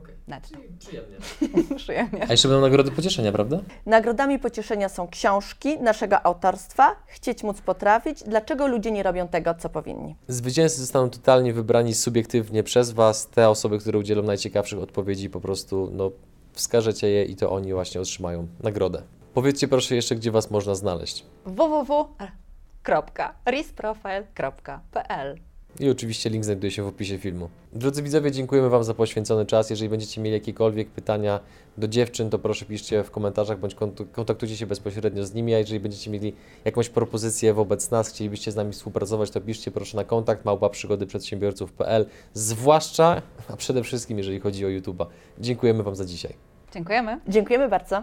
zł netto. Przyjemnie. Przyjemnie. A jeszcze będą nagrody pocieszenia, prawda? Nagrodami pocieszenia są książki naszego autorstwa, Chcieć móc potrafić, dlaczego ludzie nie robią tego, co powinni. Zwycięzcy zostaną totalnie wybrani subiektywnie przez Was. Te osoby, które udzielą najciekawszych odpowiedzi, po prostu no, wskażecie je i to oni właśnie otrzymają nagrodę. Powiedzcie proszę jeszcze, gdzie Was można znaleźć. www.risprofile.pl I oczywiście link znajduje się w opisie filmu. Drodzy widzowie, dziękujemy Wam za poświęcony czas. Jeżeli będziecie mieli jakiekolwiek pytania do dziewczyn, to proszę piszcie w komentarzach bądź kontaktujcie się bezpośrednio z nimi. A jeżeli będziecie mieli jakąś propozycję wobec nas, chcielibyście z nami współpracować, to piszcie proszę na kontakt małpa przygody przedsiębiorców.pl. Zwłaszcza, a przede wszystkim jeżeli chodzi o YouTube'a. Dziękujemy Wam za dzisiaj. Dziękujemy. Dziękujemy bardzo.